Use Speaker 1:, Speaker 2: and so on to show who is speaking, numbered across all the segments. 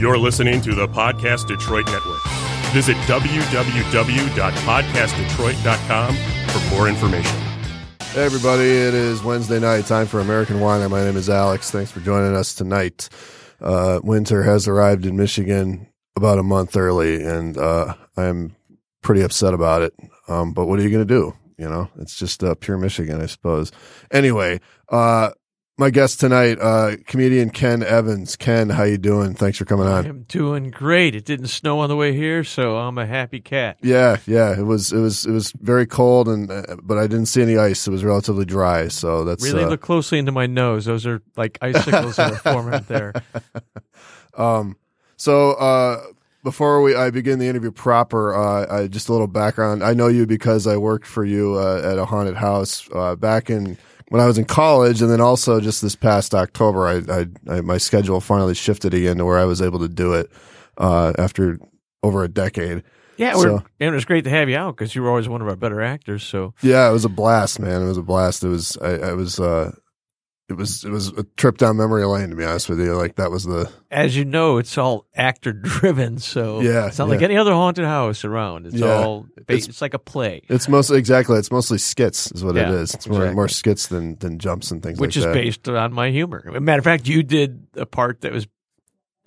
Speaker 1: You're listening to the Podcast Detroit Network. Visit www.podcastdetroit.com for more information.
Speaker 2: Hey everybody, it is Wednesday night, time for American Whiner. My name is Alex. Thanks for joining us tonight. Uh, winter has arrived in Michigan about a month early, and uh, I'm pretty upset about it. Um, but what are you going to do? You know, it's just uh, pure Michigan, I suppose. Anyway, uh, my guest tonight, uh, comedian Ken Evans. Ken, how you doing? Thanks for coming on.
Speaker 3: I'm doing great. It didn't snow on the way here, so I'm a happy cat.
Speaker 2: Yeah, yeah. It was it was it was very cold, and uh, but I didn't see any ice. It was relatively dry, so that's
Speaker 3: Really
Speaker 2: uh,
Speaker 3: look closely into my nose. Those are like icicles that are forming there.
Speaker 2: Um, so uh, before we I begin the interview proper, uh, I, just a little background. I know you because I worked for you uh, at a haunted house uh, back in when I was in college, and then also just this past October, I, I, I my schedule finally shifted again to where I was able to do it uh, after over a decade.
Speaker 3: Yeah,
Speaker 2: So-
Speaker 3: we're, and it was great to have you out because you were always one of our better actors. So
Speaker 2: Yeah, it was a blast, man. It was a blast. It was I, I was uh, it was it was a trip down memory lane to be honest with you. Like that was the
Speaker 3: as you know, it's all actor driven. So
Speaker 2: Yeah,
Speaker 3: it's not like any other haunted house around. It's
Speaker 2: Yeah.
Speaker 3: all
Speaker 2: It's-
Speaker 3: it's, like a play,
Speaker 2: It's mostly exactly. It's mostly skits, is what it
Speaker 3: Yeah,
Speaker 2: is. It's more
Speaker 3: exactly.
Speaker 2: more skits than than jumps and things like that.
Speaker 3: which
Speaker 2: like
Speaker 3: is
Speaker 2: that.
Speaker 3: based on my humor. Matter of fact, you did a part that was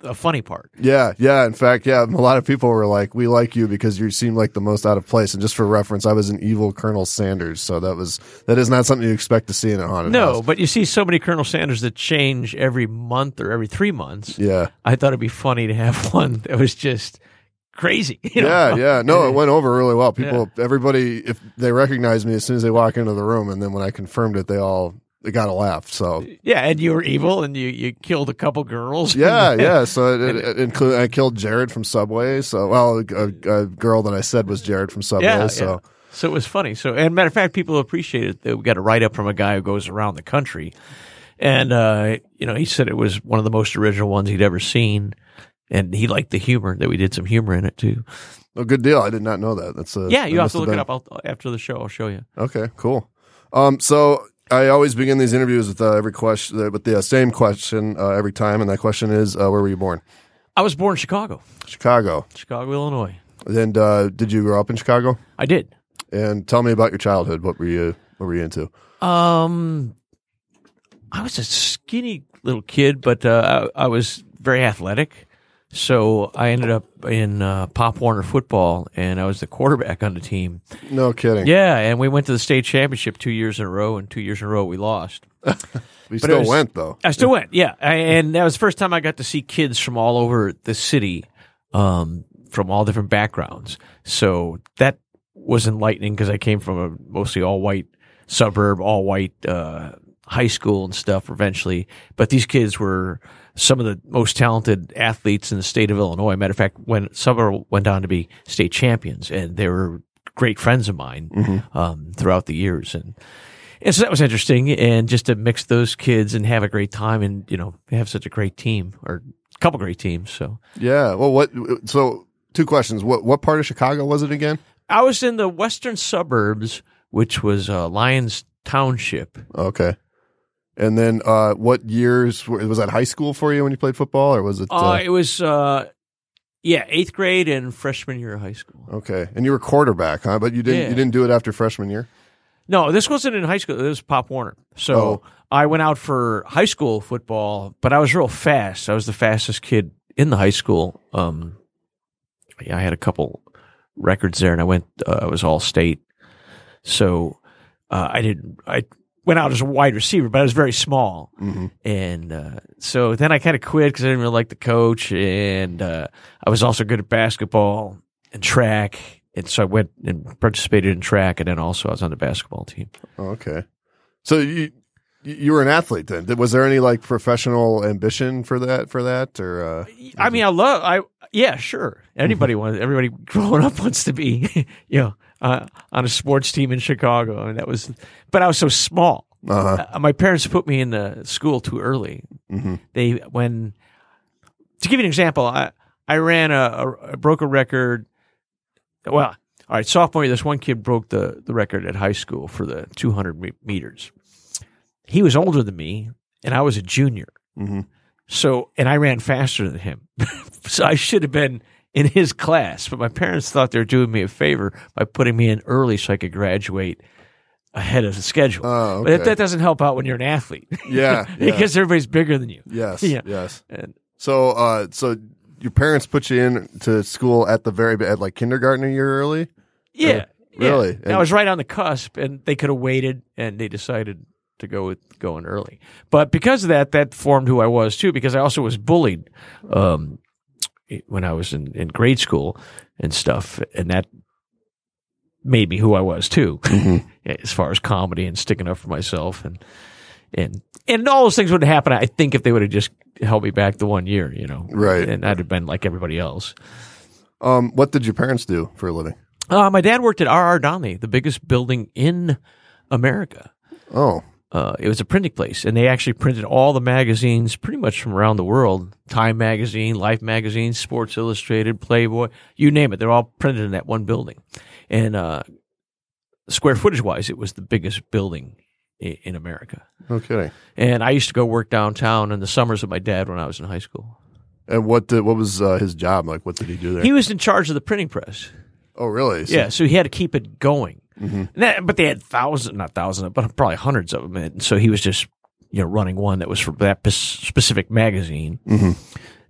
Speaker 3: a funny part.
Speaker 2: Yeah, yeah. In fact, yeah. A lot of people were like, "We like you because you seem like the most out of place." And just for reference, I was an evil Colonel Sanders, so that was that is not something you expect to see in a haunted
Speaker 3: No,
Speaker 2: house.
Speaker 3: but you see so many Colonel Sanders that change every month or every three months.
Speaker 2: Yeah,
Speaker 3: I thought it'd be funny to have one that was just crazy. you know?
Speaker 2: yeah, yeah. No, it went over really well. People, everybody, if they recognized me as soon as they walk into the room, and then when I confirmed it, they all they got a laugh. So
Speaker 3: Yeah, and you were evil, and you, you killed a couple girls.
Speaker 2: Yeah, yeah. So it, it, it include I killed Jared from Subway. So well, a, a girl that I said was Jared from Subway.
Speaker 3: Yeah,
Speaker 2: so
Speaker 3: yeah. So it was funny. So, and matter of fact, people appreciated that we got a write up from a guy who goes around the country, and uh, you know, he said it was one of the most original ones he'd ever seen, and he liked the humor that we did some humor in it too.
Speaker 2: a good deal. I did not know that. That's a
Speaker 3: yeah, you have to look
Speaker 2: been-
Speaker 3: it up I'll, after the show. I'll show you.
Speaker 2: Okay, cool. Um, so I always begin these interviews with uh, every question uh, with the uh, same question uh, every time, and that question is, uh, "Where were you born?"
Speaker 3: I was born in Chicago,
Speaker 2: Chicago.
Speaker 3: Chicago, Illinois.
Speaker 2: And uh, did you grow up in Chicago?
Speaker 3: I did.
Speaker 2: And tell me about your childhood. What were you What were you into?
Speaker 3: Um, I was a skinny little kid, but uh, I, I was very athletic. So I ended up in uh, Pop Warner football, and I was the quarterback on the team.
Speaker 2: No kidding.
Speaker 3: Yeah, and we went to the state championship two years in a row, and two years in a row we lost.
Speaker 2: we still
Speaker 3: was-
Speaker 2: went though.
Speaker 3: I still went, yeah, I, and that was the first time I got to see kids from all over the city, um, from all different backgrounds. So that was enlightening because I came from a mostly all white suburb, all white uh, high school and stuff. Eventually, but these kids were some of the most talented athletes in the state of Illinois. Matter of fact, when some of them went on to be state champions, and they were great friends of mine um, throughout the years, and and so that was interesting, and just to mix those kids and have a great time, and you know have such a great team or a couple great teams. So
Speaker 2: Yeah. Well, what? So two questions. What What part of Chicago was it again?
Speaker 3: I was in the western suburbs, which was uh, Lyons Township.
Speaker 2: Okay. And then, uh, what years was that high school for you when you played football, or was it?
Speaker 3: Uh,
Speaker 2: Uh,
Speaker 3: it was uh, yeah, eighth grade and freshman year of high school.
Speaker 2: okay, and you were quarterback, huh? But you didn't
Speaker 3: Yeah.
Speaker 2: you didn't do it after freshman year.
Speaker 3: No, this wasn't in high school. It was Pop Warner. So
Speaker 2: Oh.
Speaker 3: I went out for high school football, but I was real fast. I was the fastest kid in the high school. Um, yeah, I had a couple records there, and I went. Uh, I was all state. So uh, I didn't. I went out as a wide receiver, but I was very small,
Speaker 2: hmm
Speaker 3: and uh, so then I kind of quit because I didn't really like the coach, and uh, I was also good at basketball and track. And so I went and participated in track, and then also I was on the basketball team.
Speaker 2: Okay, so you you were an athlete then. Was there any like professional ambition for that for that or? Uh,
Speaker 3: I mean, I love. I yeah, sure. Anybody wants. Everybody growing up wants to be, you know, uh, on a sports team in Chicago. Mean, that was. But I was so small.
Speaker 2: uh-huh.
Speaker 3: Uh, my parents put me in the school too early.
Speaker 2: hmm
Speaker 3: They when to give you an example, I I ran a, a, broke a record. Well, all right, sophomore year, this one kid broke the the record at high school for the 200 me- meters. He was older than me, and I was a junior.
Speaker 2: hmm
Speaker 3: So, and I ran faster than him so I should have been in his class, but my parents thought they were doing me a favor by putting me in early so I could graduate ahead of the schedule.
Speaker 2: Oh,
Speaker 3: But
Speaker 2: okay.
Speaker 3: that doesn't help out when you're an athlete.
Speaker 2: Yeah, yeah.
Speaker 3: because everybody's bigger than you.
Speaker 2: yes,
Speaker 3: Yeah.
Speaker 2: yes.
Speaker 3: And
Speaker 2: So, uh, so your parents put you in to school at the very at like kindergarten a year early.
Speaker 3: yeah, yeah.
Speaker 2: really?
Speaker 3: And
Speaker 2: And-
Speaker 3: I was right on the cusp, and they could have waited, and they decided to go with going early. But because of that, that formed who I was too. Because I also was bullied um, when I was in, in grade school and stuff, and that made me who I was too,
Speaker 2: Mm-hmm.
Speaker 3: as far as comedy and sticking up for myself and and and all those things would happen. I think if they would have just held me back the one year, you know,
Speaker 2: Right.
Speaker 3: and I'd have been like everybody else.
Speaker 2: Um, what did your parents do for a living?
Speaker 3: Uh, my dad worked at R.R. Donnelley, the biggest building in America.
Speaker 2: Oh,
Speaker 3: Uh, it was a printing place, and they actually printed all the magazines pretty much from around the world Time Magazine, Life Magazine, Sports Illustrated, Playboy, you name it. They're all printed in that one building. And uh, square footage wise, it was the biggest building in, in America.
Speaker 2: Okay.
Speaker 3: And I used to go work downtown in the summers with my dad when I was in high school.
Speaker 2: And what did what was uh, his job like? What did he do there?
Speaker 3: He was in charge of the printing press.
Speaker 2: oh, really? So-
Speaker 3: Yeah, so he had to keep it going.
Speaker 2: Mm-hmm.
Speaker 3: That- but they had thousands, not thousands, but probably hundreds of them. And so he was just, you know, running one that was for that specific magazine.
Speaker 2: Mhm.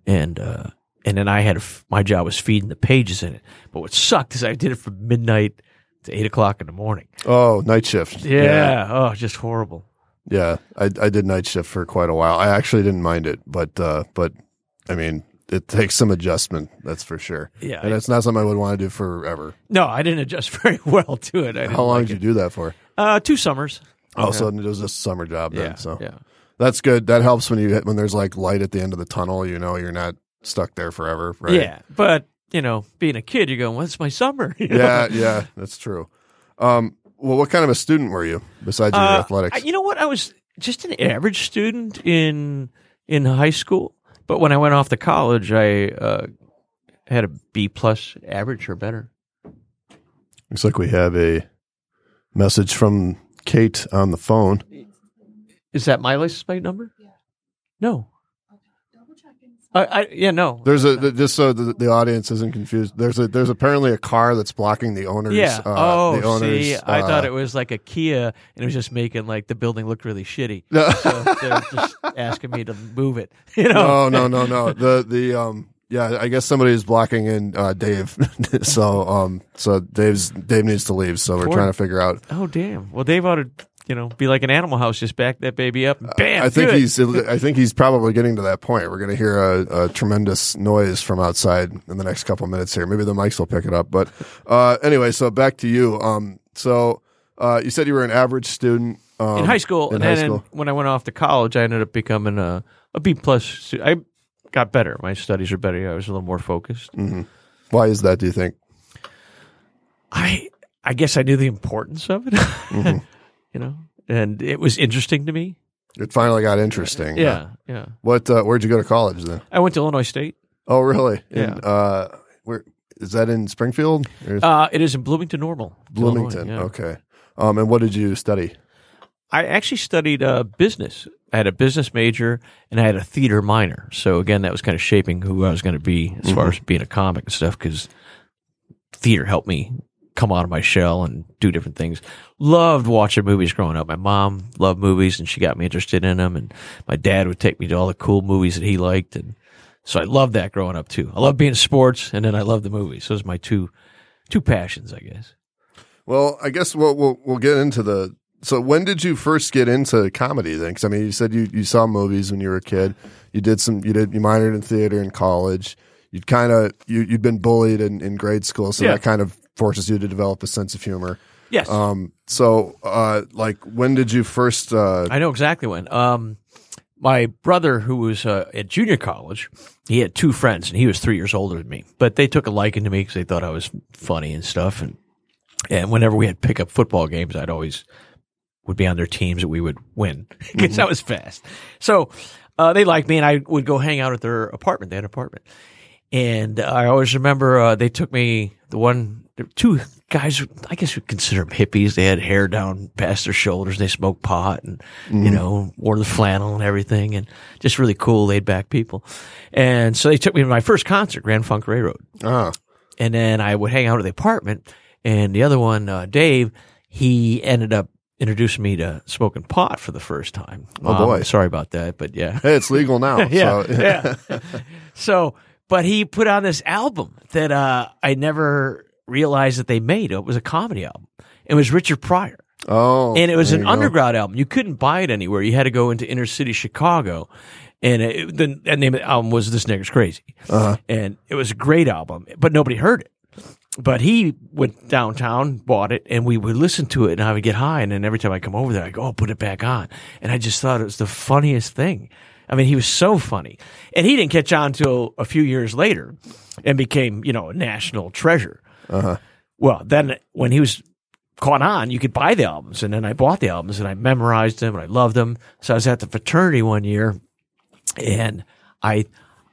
Speaker 3: And, uh, and then I had, f- my job was feeding the pages in it. But what sucked is I did it from midnight to eight o'clock in the morning.
Speaker 2: Oh, night shift.
Speaker 3: Yeah. Oh, just horrible.
Speaker 2: Yeah, I I did night shift for quite a while. I actually didn't mind it, but uh, but I mean, it takes some adjustment. That's for sure.
Speaker 3: Yeah,
Speaker 2: and it's not something I would want to do forever.
Speaker 3: No, I didn't adjust very well to it. I
Speaker 2: How long
Speaker 3: like
Speaker 2: did
Speaker 3: it.
Speaker 2: you do that for?
Speaker 3: Uh, two summers.
Speaker 2: Oh, so it was a summer job then.
Speaker 3: Yeah.
Speaker 2: so
Speaker 3: Yeah.
Speaker 2: that's good. That helps when you when there's like light at the end of the tunnel. You know, you're not stuck there forever. Right?
Speaker 3: Yeah. But, you know, being a kid, you're going, what's my summer? You know?
Speaker 2: yeah, yeah. That's true. Um, well, what kind of a student were you besides your
Speaker 3: Uh,
Speaker 2: athletics?
Speaker 3: I- you know what? I was just an average student in in high school, but when I went off to college, I uh, had a B plus average or better.
Speaker 2: Looks like we have a message from Kate on the phone.
Speaker 3: Is that my license plate number? No. I, I yeah no.
Speaker 2: There's a just so the, the audience isn't confused. There's a there's apparently a car that's blocking the owners.
Speaker 3: Yeah.
Speaker 2: Uh,
Speaker 3: oh,
Speaker 2: the owners.
Speaker 3: see, I
Speaker 2: uh,
Speaker 3: thought it was like a Kia, and it was just making like the building look really shitty.
Speaker 2: No,
Speaker 3: So they're just asking me to move it. You know?
Speaker 2: no, no, no, no. The the um yeah, I guess somebody is blocking in uh, Dave. so um so Dave's Dave needs to leave. So we're trying to figure out.
Speaker 3: Oh damn. Well, Dave ought to you know be like an Animal House, just back that baby up. And bam.
Speaker 2: I think he's I think he's probably getting to that point. We're going to hear a, a tremendous noise from outside in the next couple minutes here. Maybe the mics will pick it up. But uh, anyway, so back to you. Um, so uh, you said you were an average student um,
Speaker 3: in high school,
Speaker 2: In
Speaker 3: and
Speaker 2: high
Speaker 3: then
Speaker 2: school,
Speaker 3: when I went off to college, I ended up becoming a, a B plus. stu- I got better. My studies are better. I was a little more focused.
Speaker 2: Mm. why is that? Do you think?
Speaker 3: I I guess I knew the importance of it.
Speaker 2: Mm-hmm.
Speaker 3: you know, and it was interesting to me.
Speaker 2: It finally got interesting.
Speaker 3: Yeah, yeah.
Speaker 2: What? Uh, where'd you go to college then?
Speaker 3: I went to Illinois State.
Speaker 2: Oh, really? In,
Speaker 3: Yeah.
Speaker 2: uh, where is that in Springfield? Or
Speaker 3: Uh, it is in Bloomington Normal,
Speaker 2: Bloomington.
Speaker 3: Yeah.
Speaker 2: Okay. Um, and what did you study?
Speaker 3: I actually studied uh, business. I had a business major and I had a theater minor. So again, that was kind of shaping who I was going to be as far as being a comic and stuff. Because theater helped me come out of my shell and do different things. Loved watching movies growing up. My mom loved movies and she got me interested in them. And my dad would take me to all the cool movies that he liked. And so I loved that growing up too. I love being sports and then I love the movies. Those are my two two passions, I guess.
Speaker 2: Well, I guess we'll we'll, we'll get into the. So when did you first get into comedy? Then, 'Cause, I mean, you said you, you saw movies when you were a kid. You did some. You did. You minored in theater in college. You'd kind of you you'd been bullied in, in grade school, so
Speaker 3: Yeah.
Speaker 2: that kind of forces you to develop a sense of humor.
Speaker 3: Yes.
Speaker 2: Um. So, uh, like, when did you first? Uh,
Speaker 3: I know exactly when. Um, my brother, who was uh, at junior college, he had two friends, and he was three years older than me. But they took a liking to me because they thought I was funny and stuff. And and whenever we had pickup football games, I'd always would be on their teams that we would win because I was fast. So uh, they liked me, and I would go hang out at their apartment. They had an apartment. And I always remember uh, they took me the one there were two guys. I guess we consider them hippies. They had hair down past their shoulders. They smoked pot and you know wore the flannel and everything, and just really cool, laid back people. And so they took me to my first concert, Grand Funk Railroad
Speaker 2: Ah,
Speaker 3: and then I would hang out at the apartment. And the other one, uh, Dave, he ended up introducing me to smoking pot for the first time.
Speaker 2: Oh,
Speaker 3: Mom,
Speaker 2: boy.
Speaker 3: sorry about that, but yeah,
Speaker 2: hey, it's legal now.
Speaker 3: yeah,
Speaker 2: so,
Speaker 3: yeah. so, but he put on this album that uh, I never realized that they made. It was a comedy album. It was Richard Pryor.
Speaker 2: Oh,
Speaker 3: and it was an underground album. You couldn't buy it anywhere. You had to go into inner city Chicago, and it, the, the name of the album was "This Nigger's Crazy,"
Speaker 2: Uh-huh.
Speaker 3: and it was a great album, but nobody heard it. But he went downtown, bought it, and we would listen to it, and I would get high, and then every time I come over there, I go, "Oh, put it back on," and I just thought it was the funniest thing. I mean, he was so funny, and he didn't catch on until a few years later, and became you know a national treasure.
Speaker 2: Uh-huh.
Speaker 3: Well, then when he was caught on, you could buy the albums, and then I bought the albums and I memorized them and I loved them. So I was at the fraternity one year, and I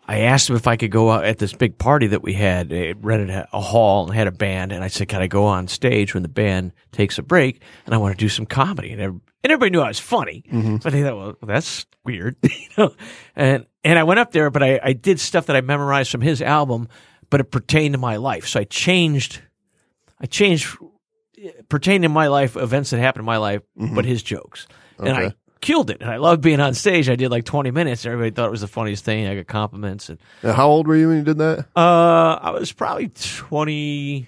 Speaker 3: I asked him if I could go out at this big party that we had. It rented a hall and had a band, and I said, "Can I go on stage when the band takes a break?" And I want to do some comedy, and every, and everybody knew I was funny, but they thought, "Well, that's weird," you know. And and I went up there, but I, I did stuff that I memorized from his album, but it pertained to my life, so I changed. I changed pertained in my life events that happened in my life, but his jokes, and I killed it. And I loved being on stage. I did like twenty minutes. and Everybody thought it was the funniest thing. I got compliments, and
Speaker 2: Now, how old were you when you did that?
Speaker 3: uh, I was probably 20,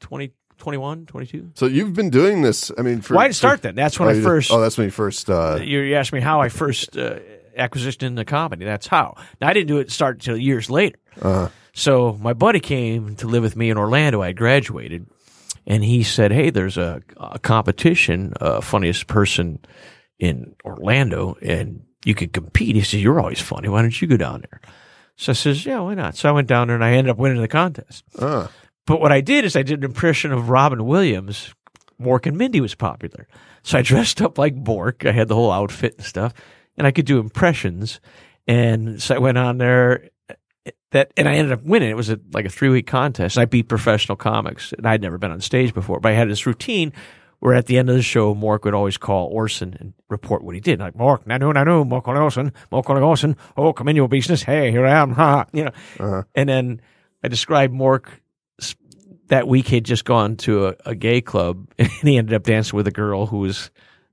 Speaker 3: 20, 21, 22.
Speaker 2: So you've been doing this. I mean, for,
Speaker 3: Why did it start then? That's when
Speaker 2: oh,
Speaker 3: I first.
Speaker 2: Oh, that's when you first. Uh,
Speaker 3: you you asked me how I first uh, acquisition in the comedy. That's how. Now I didn't do it start until years later.
Speaker 2: uh,
Speaker 3: So my buddy came to live with me in Orlando. I had graduated, and he said, "Hey, there's a, a competition, uh, funniest person in Orlando, and you could compete." He said, "You're always funny. Why don't you go down there?" So I says, "Yeah, why not?" So I went down there, and I ended up winning the contest.
Speaker 2: uh,
Speaker 3: But what I did is I did an impression of Robin Williams. Mork and Mindy was popular. So I dressed up like Mork. I had the whole outfit and stuff, and I could do impressions. And so I went on there. That and I ended up winning. It was a, like a three week contest. I beat professional comics, and I'd never been on stage before. But I had this routine where at the end of the show, Mork would always call Orson and report what he did. Like Mork, nanu nanu, Mork Orson, Mork Orson. Oh, come in your business. Hey, here I am. Ha, you know.
Speaker 2: Uh-huh.
Speaker 3: And then I described Mork s- that week had just gone to a, a gay club and he ended up dancing with a girl who was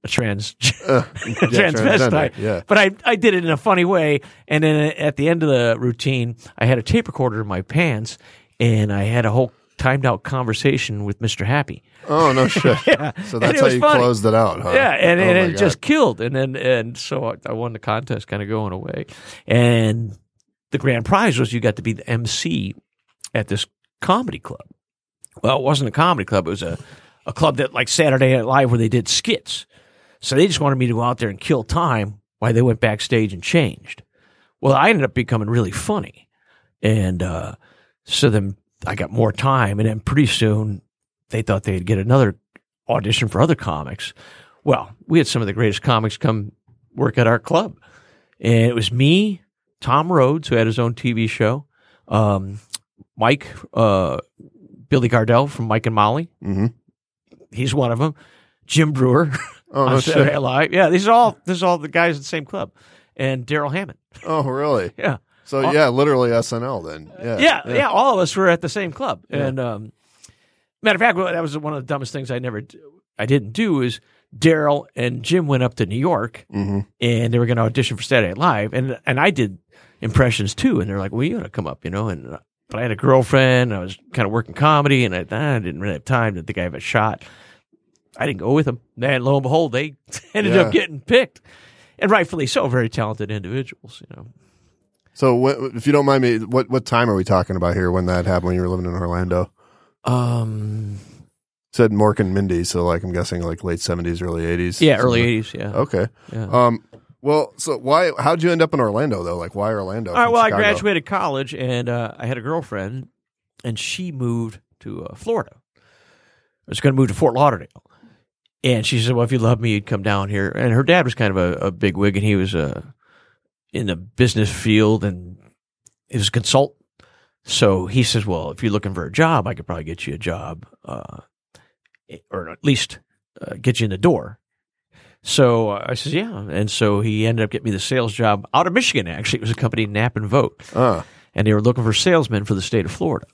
Speaker 3: a trans
Speaker 2: uh, yeah,
Speaker 3: transvestite.
Speaker 2: Yeah.
Speaker 3: But I, I did it in a funny way. And then at the end of the routine, I had a tape recorder in my pants and I had a whole timed out conversation with Mr. Happy.
Speaker 2: Oh no shit.
Speaker 3: Yeah.
Speaker 2: So that's how you
Speaker 3: funny.
Speaker 2: closed it out, huh?
Speaker 3: Yeah, and,
Speaker 2: Oh,
Speaker 3: and it
Speaker 2: God.
Speaker 3: just killed. And then and so I, I won the contest, kind of going away. And the grand prize was you got to be the MC at this comedy club. Well, it wasn't a comedy club; it was a a club that like Saturday Night Live where they did skits. So they just wanted me to go out there and kill time while they went backstage and changed. Well, I ended up becoming really funny, and uh, so then I got more time, and then pretty soon they thought they'd get another audition for other comics. Well, we had some of the greatest comics come work at our club, and it was me, Tom Rhodes, who had his own TV show, um, Mike, uh, Billy Gardell from Mike and Molly.
Speaker 2: Mhm.
Speaker 3: He's one of them. Jim Breuer
Speaker 2: Oh no
Speaker 3: Saturday. Night Live. Yeah, these are all these are all the guys in the same club, and Darrell Hammond.
Speaker 2: Oh really?
Speaker 3: Yeah.
Speaker 2: So
Speaker 3: Oh.
Speaker 2: yeah, literally SNL then. Yeah.
Speaker 3: yeah, yeah, All of us were at the same club, and um, matter of fact, well, that was one of the dumbest things I never, I didn't do is Darrell and Jim went up to New York,
Speaker 2: Mhm.
Speaker 3: and they were going to audition for Saturday Night Live, and and I did impressions too, and they're like, "Well, you got to come up," you know, and uh, but I had a girlfriend, I was kind of working comedy, and I, I didn't really have time to think I have a shot. I didn't go with them, and lo and behold, they ended
Speaker 2: Yeah.
Speaker 3: up getting picked, and rightfully so, very talented individuals, you know.
Speaker 2: So what, if you don't mind me, what what time are we talking about here when that happened when you were living in Orlando?
Speaker 3: Um,
Speaker 2: Said Mork and Mindy, so like I'm guessing like late seventies, early eighties.
Speaker 3: yeah, early '80s, yeah.
Speaker 2: Okay.
Speaker 3: Yeah.
Speaker 2: Um. Well, so why? How'd you end up in Orlando though? Like, why Orlando?
Speaker 3: All right. Well, I graduated college, and uh, I had a girlfriend, and she moved to uh, Florida. I was going to move to Fort Lauderdale, and she said, "Well, if you love me, you'd come down here." And her dad was kind of a, a big wig, and he was uh, in the business field, and he was a consultant. So he says, "Well, if you're looking for a job, I could probably get you a job, uh, or at least uh, get you in the door." So uh, I says, "Yeah," and so he ended up getting me the sales job out of Michigan. Actually, it was a company Knape and Vogt,
Speaker 2: Uh,
Speaker 3: and they were looking for salesmen for the state of Florida.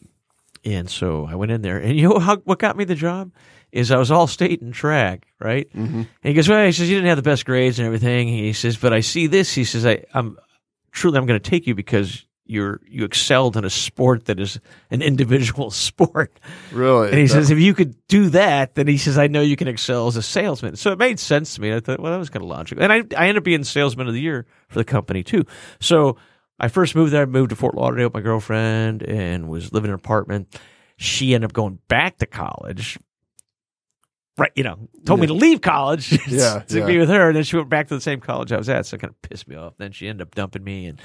Speaker 3: And so I went in there, and you know how, what got me the job is I was all state in track, right? Mm-hmm. And he goes, "Well," he says, "You didn't have the best grades and everything." He says, "But I see this." He says, I, "I'm truly I'm going to take you because you're you excelled in a sport that is an individual sport."
Speaker 2: really?
Speaker 3: And he
Speaker 2: That-
Speaker 3: says, "If you could do that, then he says, I know you can excel as a salesman." So it made sense to me. I thought, well, that was kind of logical. And I I ended up being salesman of the year for the company too. So I first moved there. I moved to Fort Lauderdale with my girlfriend and was living in an apartment. She ended up going back to college. Right, you know, told me to leave college
Speaker 2: Yeah,
Speaker 3: to
Speaker 2: yeah.
Speaker 3: be with her, and then she went back to the same college I was at, so it kind of pissed me off. Then she ended up dumping me, and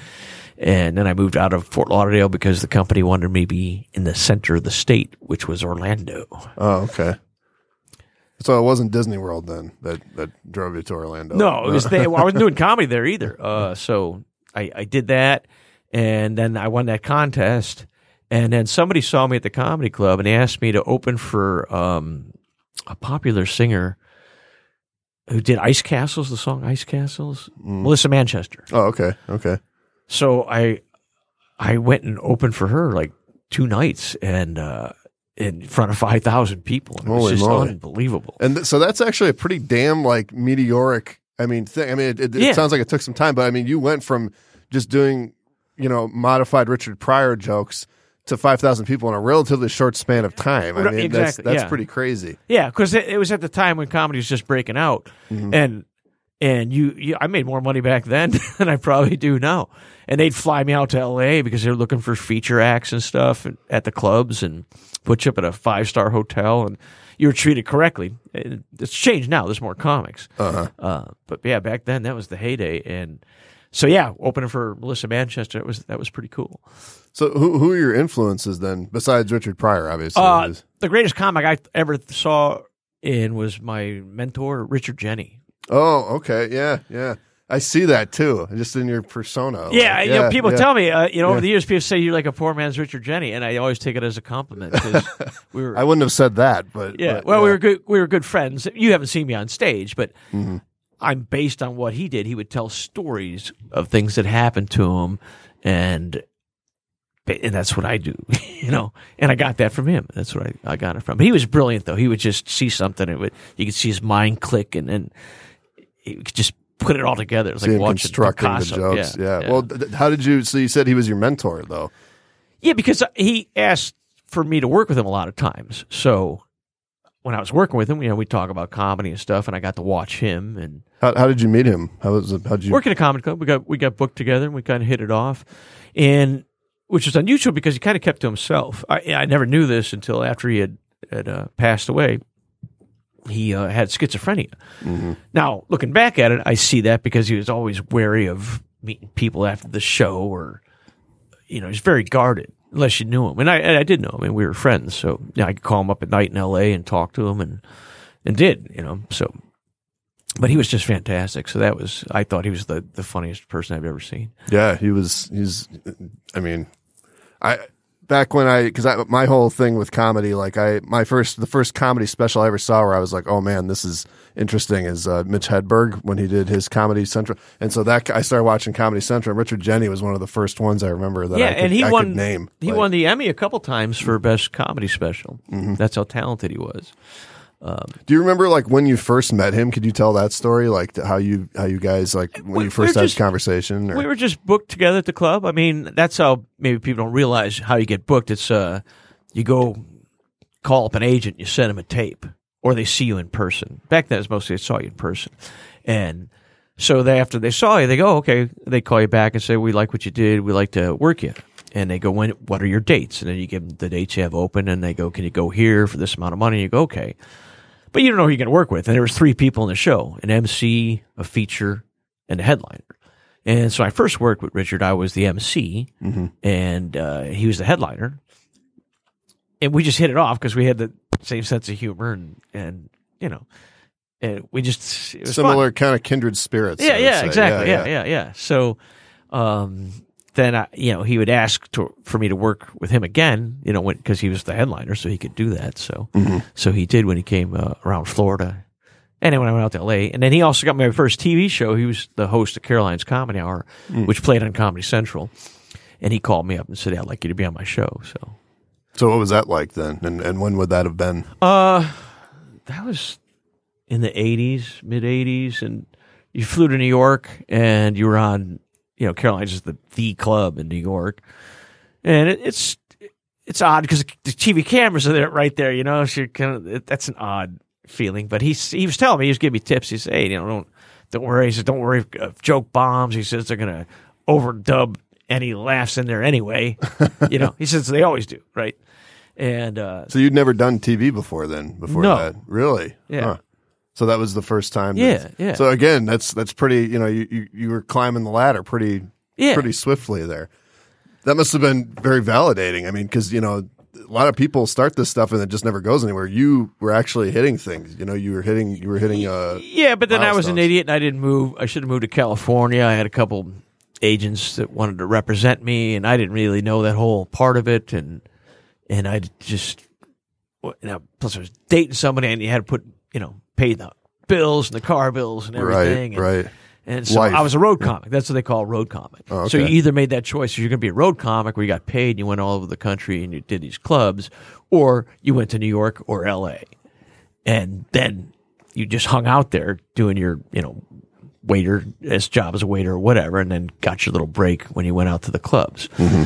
Speaker 3: and then I moved out of Fort Lauderdale because the company wanted me to be in the center of the state, which was Orlando.
Speaker 2: oh, okay. So it wasn't Disney World then that that drove you to Orlando.
Speaker 3: No, it was they, well, I wasn't doing comedy there either. Uh, so I, I did that, and then I won that contest. And then somebody saw me at the comedy club, and they asked me to open for um, a popular singer who did Ice Castles, the song Ice Castles, Melissa Manchester.
Speaker 2: Oh, okay, okay.
Speaker 3: So I I went and opened for her like two nights, and uh, in front of five thousand people. It was just
Speaker 2: moly.
Speaker 3: unbelievable.
Speaker 2: And th- so that's actually a pretty damn like meteoric. I mean, thing. I mean, it, it, it sounds like it took some time, but I mean, you went from just doing, you know, modified Richard Pryor jokes to five thousand people in a relatively short span of time. I mean, that's
Speaker 3: exactly,
Speaker 2: that's
Speaker 3: yeah.
Speaker 2: pretty crazy.
Speaker 3: Yeah, because it, it was at the time when comedy was just breaking out,
Speaker 2: Mm-hmm.
Speaker 3: and and you, you, I made more money back then than I probably do now. And they'd fly me out to L.A. because they're looking for feature acts and stuff at the clubs and put you up at a five star hotel, and you were treated correctly. It's changed now. There's more comics,
Speaker 2: Uh-huh.
Speaker 3: uh, but yeah, back then that was the heyday. And so yeah, opening for Melissa Manchester, that was that was pretty cool.
Speaker 2: So who who are your influences then besides Richard Pryor? Obviously,
Speaker 3: Uh, the greatest comic I ever saw in was my mentor Richard Jeni.
Speaker 2: oh, okay, yeah, yeah. I see that too, just in your persona.
Speaker 3: Yeah,
Speaker 2: Like,
Speaker 3: you know, people
Speaker 2: yeah.
Speaker 3: tell me, uh, you know,
Speaker 2: Yeah.
Speaker 3: over the years, people say you're like a poor man's Richard Jeni, and I always take it as a compliment we were,
Speaker 2: I wouldn't have said that, but
Speaker 3: yeah,
Speaker 2: but,
Speaker 3: well, we were good, we were good friends. You haven't seen me on stage, but
Speaker 2: Mm-hmm.
Speaker 3: I'm based on what he did. He would tell stories of things that happened to him, and and that's what I do, you know. And I got that from him. That's what I, I got it from. But He was brilliant, though. He would just see something, and it would you could see his mind click, and then he could just put it all together. It was like watching
Speaker 2: constructing
Speaker 3: Picasso.
Speaker 2: the jokes.
Speaker 3: Yeah,
Speaker 2: Yeah. Well, th- th- how did you? So you said he was your mentor, though.
Speaker 3: Yeah, because uh, he asked for me to work with him a lot of times. So when I was working with him, you know, we talk about comedy and stuff, and I got to watch him and
Speaker 2: How, how did you meet him? How was it? How did you?
Speaker 3: work at a comedy club. We got we got booked together, and we kind of hit it off, and which was unusual because he kind of kept to himself. I, I never knew this until after he had had uh, passed away. He uh, had schizophrenia. Now, looking back at it, I see that because he was always wary of meeting people after the show, or you know, he's very guarded unless you knew him. And I, and I did know him, and we were friends. So you know, I could call him up at night in L.A. and talk to him, and and did you know so. But he was just fantastic. So that was I thought he was the the funniest person I've ever seen.
Speaker 2: Yeah, he was. He's. I mean, I back when I because I my whole thing with comedy, like I my first the first comedy special I ever saw where I was like, oh man, this is interesting. Is uh, Mitch Hedberg when he did his Comedy Central, and so that I started watching Comedy Central. and Richard Jeni was one of the first ones I remember that
Speaker 3: yeah,
Speaker 2: I could,
Speaker 3: and he
Speaker 2: I
Speaker 3: won
Speaker 2: name.
Speaker 3: He
Speaker 2: Like,
Speaker 3: won the Emmy a couple times for best comedy special. That's how talented he was.
Speaker 2: Do you remember like when you first met him? Could you tell that story? Like how you how you guys like when
Speaker 3: We-
Speaker 2: you first
Speaker 3: we're
Speaker 2: had
Speaker 3: just-
Speaker 2: conversation? Or?
Speaker 3: We were just booked together at the club. I mean, that's how maybe people don't realize how you get booked. It's uh, you go call up an agent, you send them a tape, or they see you in person. Back then, it was mostly they saw you in person, and so they after they saw you, they go, okay, they call you back and say, we like what you did, we like to work you. And they go, when? What are your dates? And then you give them the dates you have open, and they go, can you go here for this amount of money? And you go, okay. But you don't know who you're going to work with. And there was three people in the show: an MC, a feature, and a headliner. And so I first worked with Richard. I was the MC, and uh, he was the headliner. And we just hit it off because we had the same sense of humor, and and you know, and we just it was fun.
Speaker 2: Similar kind of kindred spirits.
Speaker 3: Yeah, yeah,
Speaker 2: say.
Speaker 3: exactly. Yeah, yeah, yeah. So, um, then I, you know, he would ask to, for me to work with him again, you know, because he was the headliner, so he could do that. So, so he did when he came uh, around Florida. And then when I went out to LA, and then he also got my first TV show. He was the host of Caroline's Comedy Hour, which played on Comedy Central. And he called me up and said, "I'd like you to be on my show." So,
Speaker 2: So what was that like then? And and when would that have been?
Speaker 3: uh, that was in the '80s, mid '80s, and you flew to New York, and you were on, you know, Caroline's is the the club in New York, and it, it's it's odd because the TV cameras are there right there, you know. So you're kind of it, that's an odd feeling. But he's he was telling me he was giving me tips. He said, "Hey, you know, don't don't worry." He said, "Don't worry if, if joke bombs." He says they're gonna overdub any laughs in there anyway. you know, he says they always do, right? And uh,
Speaker 2: So you'd never done TV before then? Before
Speaker 3: No.
Speaker 2: that, really?
Speaker 3: Yeah.
Speaker 2: So that was the first time. that-
Speaker 3: Yeah, yeah.
Speaker 2: So again, that's that's pretty. You know, you you, you were climbing the ladder pretty
Speaker 3: yeah,
Speaker 2: pretty swiftly there. That must have been very validating. I mean, because you know, a lot of people start this stuff and it just never goes anywhere. You were actually hitting things. You know, you were hitting. You were hitting. Uh,
Speaker 3: Yeah, but then I was an idiot and I didn't move. I should have moved to California. I had a couple agents that wanted to represent me, and I didn't really know that whole part of it. And and I just, you know, plus I was dating somebody, and you had to put, you know, pay the bills and the car bills and everything.
Speaker 2: right.
Speaker 3: and,
Speaker 2: Right.
Speaker 3: And so
Speaker 2: Life.
Speaker 3: I was a road comic. That's what they call a road comic.
Speaker 2: Oh,
Speaker 3: So you either made that choice: you're going to be a road comic where you got paid and you went all over the country and you did these clubs, or you went to New York or L.A. and then you just hung out there doing your, you know, waiter as job as a waiter or whatever, and then got your little break when you went out to the clubs. Mm-hmm.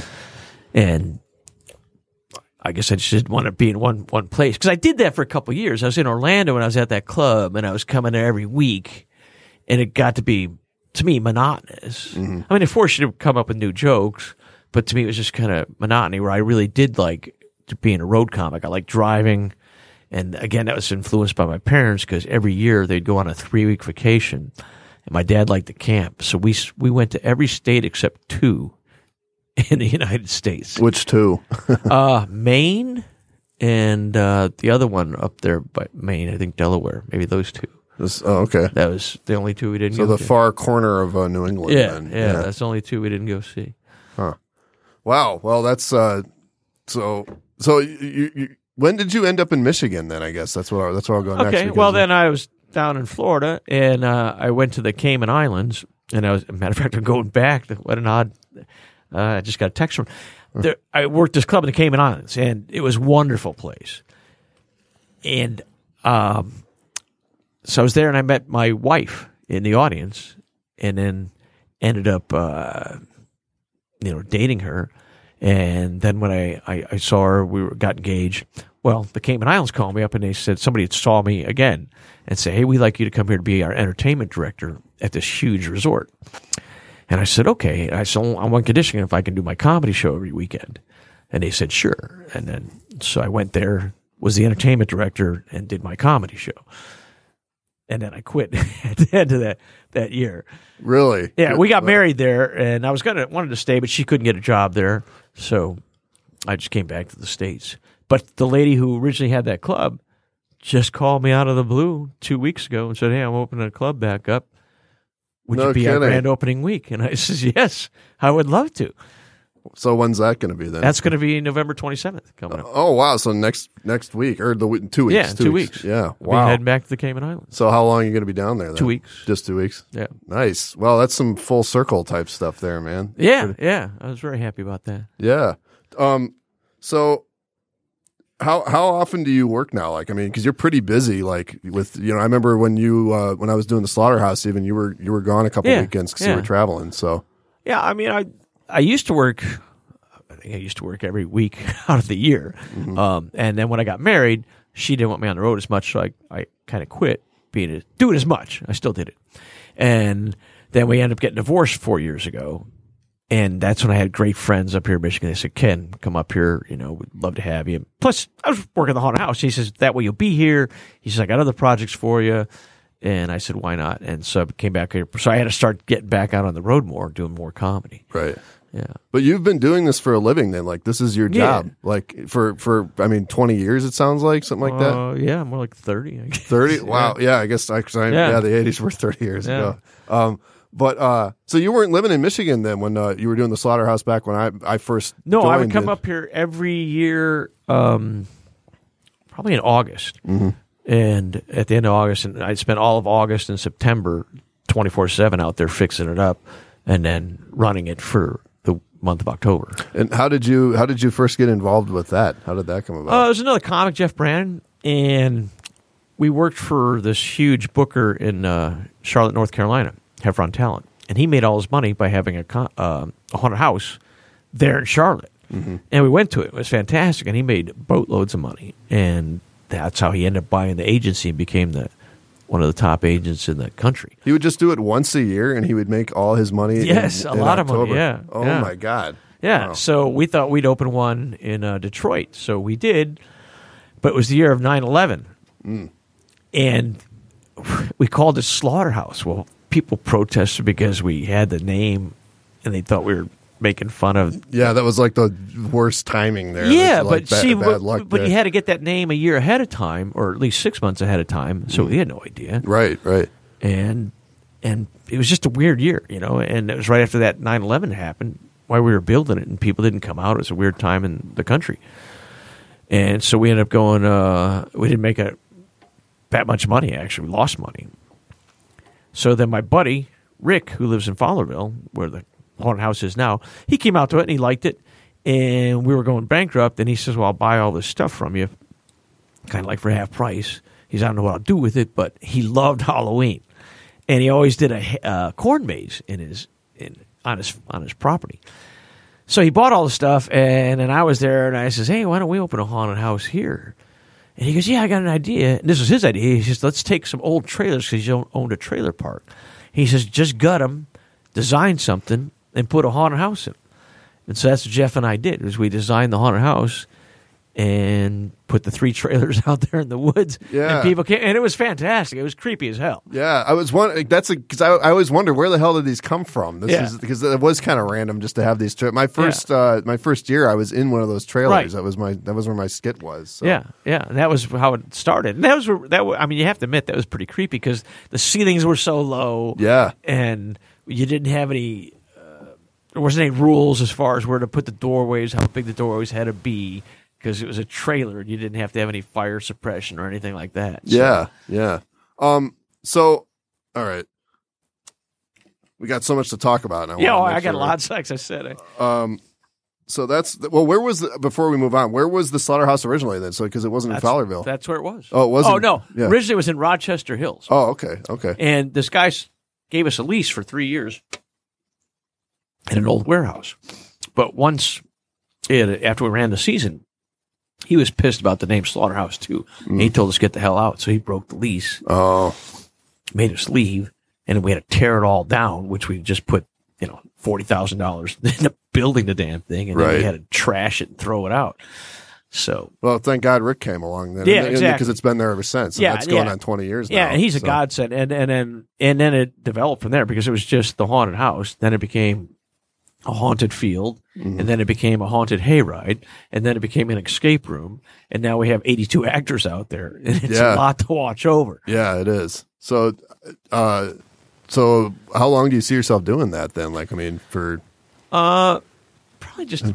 Speaker 3: And I guess I just didn't want to be in one one place because I did that for a couple of years. I was in Orlando and I was at that club, and I was coming there every week, and it got to be to me monotonous. Mm-hmm. I mean, it forced you to come up with new jokes, but to me it was just kind of monotony. Where I really did like to being a road comic. I like driving. And again, that was influenced by my parents because every year they'd go on a three week vacation, and my dad liked to camp, so we we went to every state except two in the United States.
Speaker 2: Which two?
Speaker 3: uh, Maine and uh, the other one up there by Maine, I think Delaware, maybe those two.
Speaker 2: This, oh, okay.
Speaker 3: That was the only two we didn't
Speaker 2: So the
Speaker 3: to.
Speaker 2: far corner of uh, New England.
Speaker 3: yeah,
Speaker 2: then.
Speaker 3: yeah, that's the only two we didn't go see. Huh.
Speaker 2: Wow. Well, that's uh, so. So you, you, when did you end up in Michigan? Then I guess that's what I, that's where I'll go next.
Speaker 3: Okay, well then I was down in Florida and uh, I went to the Cayman Islands and I was, a matter of fact, I'm going back. What an odd. Uh, I just got a text from. There, I worked this club in the Cayman Islands and it was a wonderful place. And um, so I was there and I met my wife in the audience and then ended up, uh, you know, dating her. And then when I, I, I saw her, we were, got engaged. Well, the Cayman Islands called me up and they said somebody had saw me again and say, "Hey, we'd like you to come here to be our entertainment director at this huge resort." And I said, "Okay." I said, "On one condition, if I can do my comedy show every weekend." And they said, "Sure." And then so I went there, was the entertainment director, and did my comedy show. And then I quit at the end of that that year.
Speaker 2: really,
Speaker 3: Yeah, we got married there, and I was gonna wanted to stay, but she couldn't get a job there, so I just came back to the states. But the lady who originally had that club just called me out of the blue two weeks ago and said, "Hey, I'm opening a club back up. Would
Speaker 2: No
Speaker 3: you be our
Speaker 2: kidding.
Speaker 3: grand opening week?" And I says, "Yes, I would love to."
Speaker 2: So when's that going to be then?
Speaker 3: That's going to be November 27th coming up.
Speaker 2: oh wow. So next next week or the week- two weeks?
Speaker 3: Yeah, in two weeks.
Speaker 2: Yeah.
Speaker 3: We'll
Speaker 2: Wow.
Speaker 3: be heading back to the Cayman Islands.
Speaker 2: so how long are you going to be down there? Then?
Speaker 3: Two weeks.
Speaker 2: Just two weeks.
Speaker 3: Yeah,
Speaker 2: Nice. Well, that's some full circle type stuff there, man.
Speaker 3: yeah, yeah. I was very happy about that.
Speaker 2: Yeah. Um. So, how how often do you work now? Like, I mean, because you're pretty busy. Like with you know, I remember when you uh, when I was doing the slaughterhouse, even you were you were gone a couple
Speaker 3: Yeah,
Speaker 2: weekends because
Speaker 3: yeah.
Speaker 2: you were traveling. So
Speaker 3: Yeah, I mean, I I used to work. I think I used to work every week out of the year, um, and then when I got married, she didn't want me on the road as much, so I I kind of quit being it, doing as much. I still did it, and then we ended up getting divorced four years ago, and that's when I had great friends up here in Michigan. They said, "Ken, come up here. You know, we'd love to have you." Plus, I was working the haunted house. He says, "That way you'll be here." He says, "I got other projects for you." And I said, "Why not?" And so I came back here. So I had to start getting back out on the road more, doing more comedy.
Speaker 2: right.
Speaker 3: Yeah.
Speaker 2: But you've been doing this for a living, then. Like this is your
Speaker 3: Yeah.
Speaker 2: job. Like for for I mean, twenty years. It sounds like something like that.
Speaker 3: Uh, yeah, more like thirty. I guess.
Speaker 2: Thirty. Wow. Yeah. I guess I, I
Speaker 3: Yeah.
Speaker 2: yeah. The eighties were thirty years
Speaker 3: Yeah.
Speaker 2: ago. Um. But uh, so you weren't living in Michigan then when uh, you were doing the slaughterhouse back when I I first
Speaker 3: No, I would come
Speaker 2: it.
Speaker 3: up here every year, um, probably in August.
Speaker 2: Mm-hmm.
Speaker 3: And at the end of August, and I'd spend all of August and September 24 7 out there fixing it up and then running it for the month of October.
Speaker 2: And how did you how did you first get involved with that? How did that come about?
Speaker 3: Uh, it was another comic, Jeff Brand, and we worked for this huge booker in uh, Charlotte, North Carolina, Heffron Talent, and he made all his money by having a, con- uh, a haunted house there in Charlotte. And we went to it; it was fantastic, and he made boatloads of money, and that's how he ended up buying the agency and became the one of the top agents in the country.
Speaker 2: he would just do it once a year, and he would make all his money. in-
Speaker 3: Yes, a
Speaker 2: in
Speaker 3: lot of money, yeah,
Speaker 2: Oh
Speaker 3: yeah.
Speaker 2: my god.
Speaker 3: Yeah.
Speaker 2: Wow.
Speaker 3: So we thought we'd open one in uh, Detroit. So we did, but it was the year of 9 11.
Speaker 2: Mm.
Speaker 3: And we called it Slaughterhouse. Well, people protested because we had the name and they thought we were making fun of.
Speaker 2: Yeah, that was like the worst timing there.
Speaker 3: yeah,
Speaker 2: like,
Speaker 3: but
Speaker 2: bad,
Speaker 3: see,
Speaker 2: bad
Speaker 3: but, but you had to get that name a year ahead of time, or at least six months ahead of time.
Speaker 2: Mm.
Speaker 3: So we had no idea.
Speaker 2: right, right.
Speaker 3: and and it was just a weird year, you know. And it was right after that 9-11 happened, while we were building it, and people didn't come out. It was a weird time in the country, and so we ended up going. Uh, we didn't make a that much money. Actually, we lost money. So then my buddy Rick, who lives in Fowlerville, where the haunted house is now, he came out to it and he liked it, and we were going bankrupt. And he says, "Well, I'll buy all this stuff from you." kind of like for half price. He's I don't know what I'll do with it, but he loved Halloween, and he always did a uh, corn maze in his in on his on his property. So he bought all the stuff, and then I was there, and I says, "Hey, why don't we open a haunted house here?" And he goes, "Yeah, I got an idea." And this was his idea. He says, "Let's take some old trailers because he own- owned a trailer park." He says, "Just gut them, design something, and put a haunted house in." And so that's what Jeff and I did. Was we designed the haunted house and put the three trailers out there in the woods.
Speaker 2: Yeah.
Speaker 3: And people came, and it was fantastic. It was creepy as hell.
Speaker 2: Yeah, I was wondering. That's a because I, I always wonder where the hell did these come from. This
Speaker 3: Yeah.
Speaker 2: is because it was kind of random just to have these. Tra- my first, uh, my first year, I was in one of those trailers.
Speaker 3: Right.
Speaker 2: That was my that was where my skit was. So.
Speaker 3: Yeah, yeah, and that was how it started. And that was that. I mean, you have to admit that was pretty creepy because the ceilings were so low.
Speaker 2: Yeah.
Speaker 3: and you didn't have any. Uh, there wasn't any rules as far as where to put the doorways, how big the doorways had to be, because it was a trailer and you didn't have to have any fire suppression or anything like that. So-
Speaker 2: Yeah, yeah. Um. So, all right, we got so much to talk about now.
Speaker 3: yeah. oh, I got a lot. Like I said, I,
Speaker 2: Um. So that's well. Where was the before we move on? Where was the slaughterhouse originally then? So because it wasn't in Fowlerville.
Speaker 3: That's where it was.
Speaker 2: Oh, it wasn't?
Speaker 3: Oh no,
Speaker 2: Yeah.
Speaker 3: originally it was in Rochester Hills.
Speaker 2: oh, okay, okay.
Speaker 3: And this guy gave us a lease for three years in an old warehouse. But once, it, after we ran the season, he was pissed about the name Slaughterhouse too. And he mm. told us to get the hell out. So he broke the lease,
Speaker 2: Oh,
Speaker 3: made us leave, and we had to tear it all down, which we just put, you know, forty thousand dollars into building the damn thing, and then
Speaker 2: Right.
Speaker 3: we had to trash it and throw it out. So
Speaker 2: well, thank God Rick came along then.
Speaker 3: Yeah, exactly.
Speaker 2: Because it's been there ever since. And
Speaker 3: Yeah,
Speaker 2: that's going
Speaker 3: yeah.
Speaker 2: on twenty years now.
Speaker 3: Yeah, and he's a godsend. And and then and then it developed from there because it was just the haunted house. Then it became a haunted field,
Speaker 2: Mm-hmm.
Speaker 3: and then it became a haunted hayride, and then it became an escape room, and now we have 82 actors out there, and it's
Speaker 2: Yeah.
Speaker 3: a lot to watch over.
Speaker 2: Yeah, it is. So, uh, so how long do you see yourself doing that then? Like, I mean, for
Speaker 3: Uh, probably just a,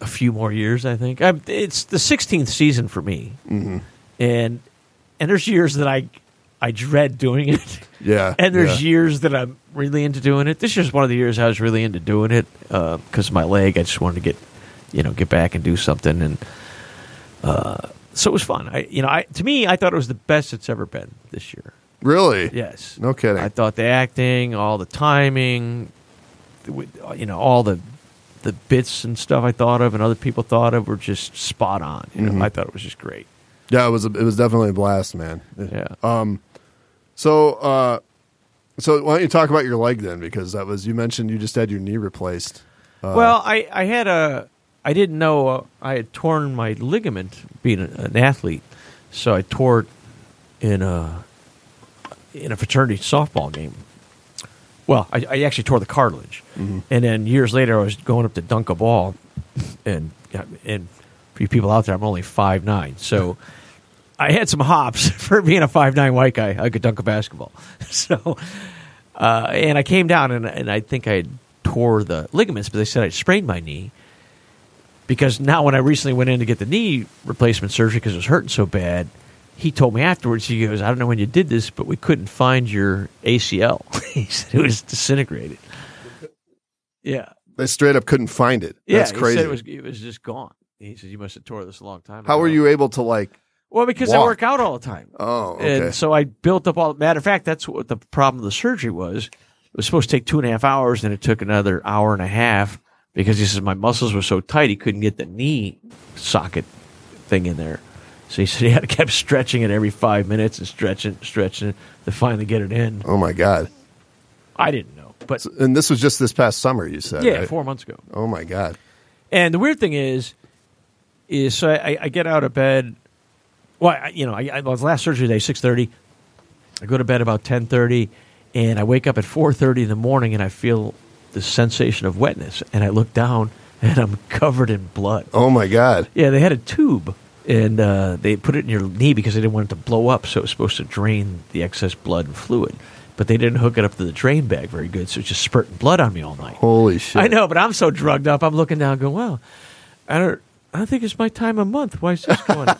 Speaker 3: a few more years, I think. i it's the 16th season for me,
Speaker 2: Mm-hmm.
Speaker 3: and and there's years that I I dread doing it.
Speaker 2: yeah,
Speaker 3: And there's
Speaker 2: yeah.
Speaker 3: years that I'm really into doing it. This year's one of the years I was really into doing it because of my leg. I just wanted to get, you know, get back and do something, and uh, so it was fun. I, you know, I to me, I thought it was the best it's ever been this year.
Speaker 2: really.
Speaker 3: Yes,
Speaker 2: No kidding.
Speaker 3: I thought the acting, all the timing, you know, all the the bits and stuff I thought of and other people thought of were just spot on. You know,
Speaker 2: Mm-hmm.
Speaker 3: I thought it was just great.
Speaker 2: yeah, it was. A, it was definitely a blast, man.
Speaker 3: Yeah.
Speaker 2: Um. So, uh, so why don't you talk about your leg then? Because that was you mentioned you just had your knee replaced. Uh,
Speaker 3: Well, I, I had a I didn't know uh, I had torn my ligament being an athlete, so I tore it in a in a fraternity softball game. Well, I, I actually tore the cartilage, and then years later I was going up to dunk a ball, and and for you people out there, I'm only five nine, so. I had some hops for being a five nine white guy. I could dunk a basketball, so Uh, and I came down and, and I think I tore the ligaments, but they said I sprained my knee because now when I recently went in to get the knee replacement surgery because it was hurting so bad, he told me afterwards, he goes, I don't know when you did this, but we couldn't find your ACL. he said it was disintegrated. Yeah.
Speaker 2: They straight up couldn't find it.
Speaker 3: Yeah.
Speaker 2: That's
Speaker 3: he
Speaker 2: crazy.
Speaker 3: said it was, it was just gone. He said, You must have tore this a long time
Speaker 2: How
Speaker 3: ago."
Speaker 2: were you able to like?
Speaker 3: Well, because I work out all the time.
Speaker 2: Oh, okay.
Speaker 3: And so I built up all. Matter of fact, that's what the problem of the surgery was. It was supposed to take two and a half hours, and it took another hour and a half because he says my muscles were so tight he couldn't get the knee socket thing in there. So he said he had to keep stretching it every five minutes and stretching, stretching it to finally get it in.
Speaker 2: oh my god!
Speaker 3: I didn't know, but
Speaker 2: And this was just this past summer. You said,
Speaker 3: yeah,
Speaker 2: right?
Speaker 3: four months ago.
Speaker 2: Oh my god!
Speaker 3: And the weird thing is, is so I, I get out of bed. Well, I, you know, I, I was last surgery day six thirty. I go to bed about ten thirty, and I wake up at four thirty in the morning, and I feel the sensation of wetness, and I look down, and I'm covered in blood.
Speaker 2: Oh my god!
Speaker 3: Yeah, they had a tube, and uh, they put it in your knee because they didn't want it to blow up, so it was supposed to drain the excess blood and fluid. But they didn't hook it up to the drain bag very good, so it's just spurting blood on me all night.
Speaker 2: Holy shit!
Speaker 3: I know, but I'm so drugged up. I'm looking down, going, "Well, I don't. I think it's my time of month. Why is this going?"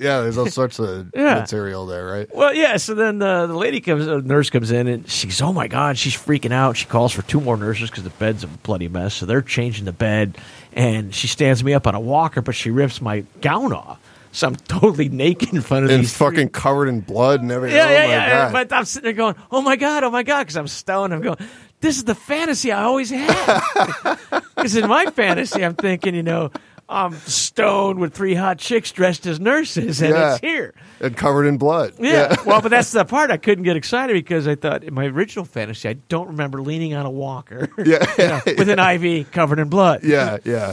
Speaker 2: Yeah, there's all sorts of
Speaker 3: Yeah.
Speaker 2: material there, right?
Speaker 3: well, yeah. So then uh, the lady comes, the nurse comes in, and she's, "Oh my god!" She's freaking out. She calls for two more nurses because the bed's a bloody mess. So they're changing the bed, and she stands me up on a walker, but she rips my gown off. So I'm totally naked in front of
Speaker 2: And
Speaker 3: these three-
Speaker 2: fucking covered in blood and everything.
Speaker 3: Yeah,
Speaker 2: oh
Speaker 3: yeah, yeah.
Speaker 2: god!
Speaker 3: But I'm sitting there going, "Oh my god, oh my god," because I'm stoned. I'm going, "This is the fantasy I always had." Because in my fantasy, I'm thinking, you know, I'm stoned with three hot chicks dressed as nurses, and
Speaker 2: Yeah.
Speaker 3: it's here.
Speaker 2: and covered in blood.
Speaker 3: Yeah. well, but that's the part I couldn't get excited because I thought in my original fantasy, I don't remember leaning on a walker
Speaker 2: yeah, yeah,
Speaker 3: with an IV covered in blood.
Speaker 2: yeah, yeah.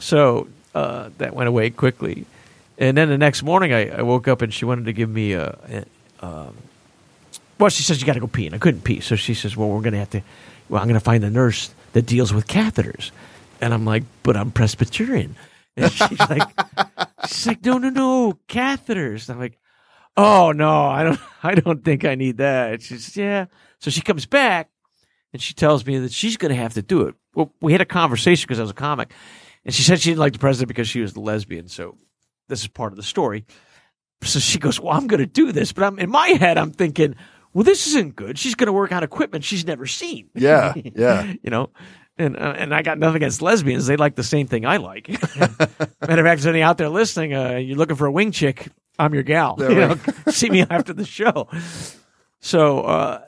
Speaker 3: So uh, that went away quickly. And then the next morning, I, I woke up and she wanted to give me a. a um, well, she says you got to go pee, and I couldn't pee. So she says, "Well, we're going to have to. Well, I'm going to find a nurse that deals with catheters." And I'm like, "But I'm Presbyterian." And she's like, "She's like, no, no, no, catheters." I'm like, "Oh no, I don't. I don't think I need that." She says, "Yeah." So she comes back and she tells me that she's going to have to do it. Well, we had a conversation because I was a comic, and she said she didn't like the president because she was the lesbian. So this is part of the story. So she goes, "Well, I'm going to do this," but I'm in my head, I'm thinking, "Well, this isn't good. She's going to work on equipment she's never seen."
Speaker 2: Yeah, yeah.
Speaker 3: you know. And uh, and I got nothing against lesbians. They like the same thing I like. Matter of fact, if there's any out there listening, uh, you're looking for a wing chick, I'm your gal. You know, see me after the show. So uh,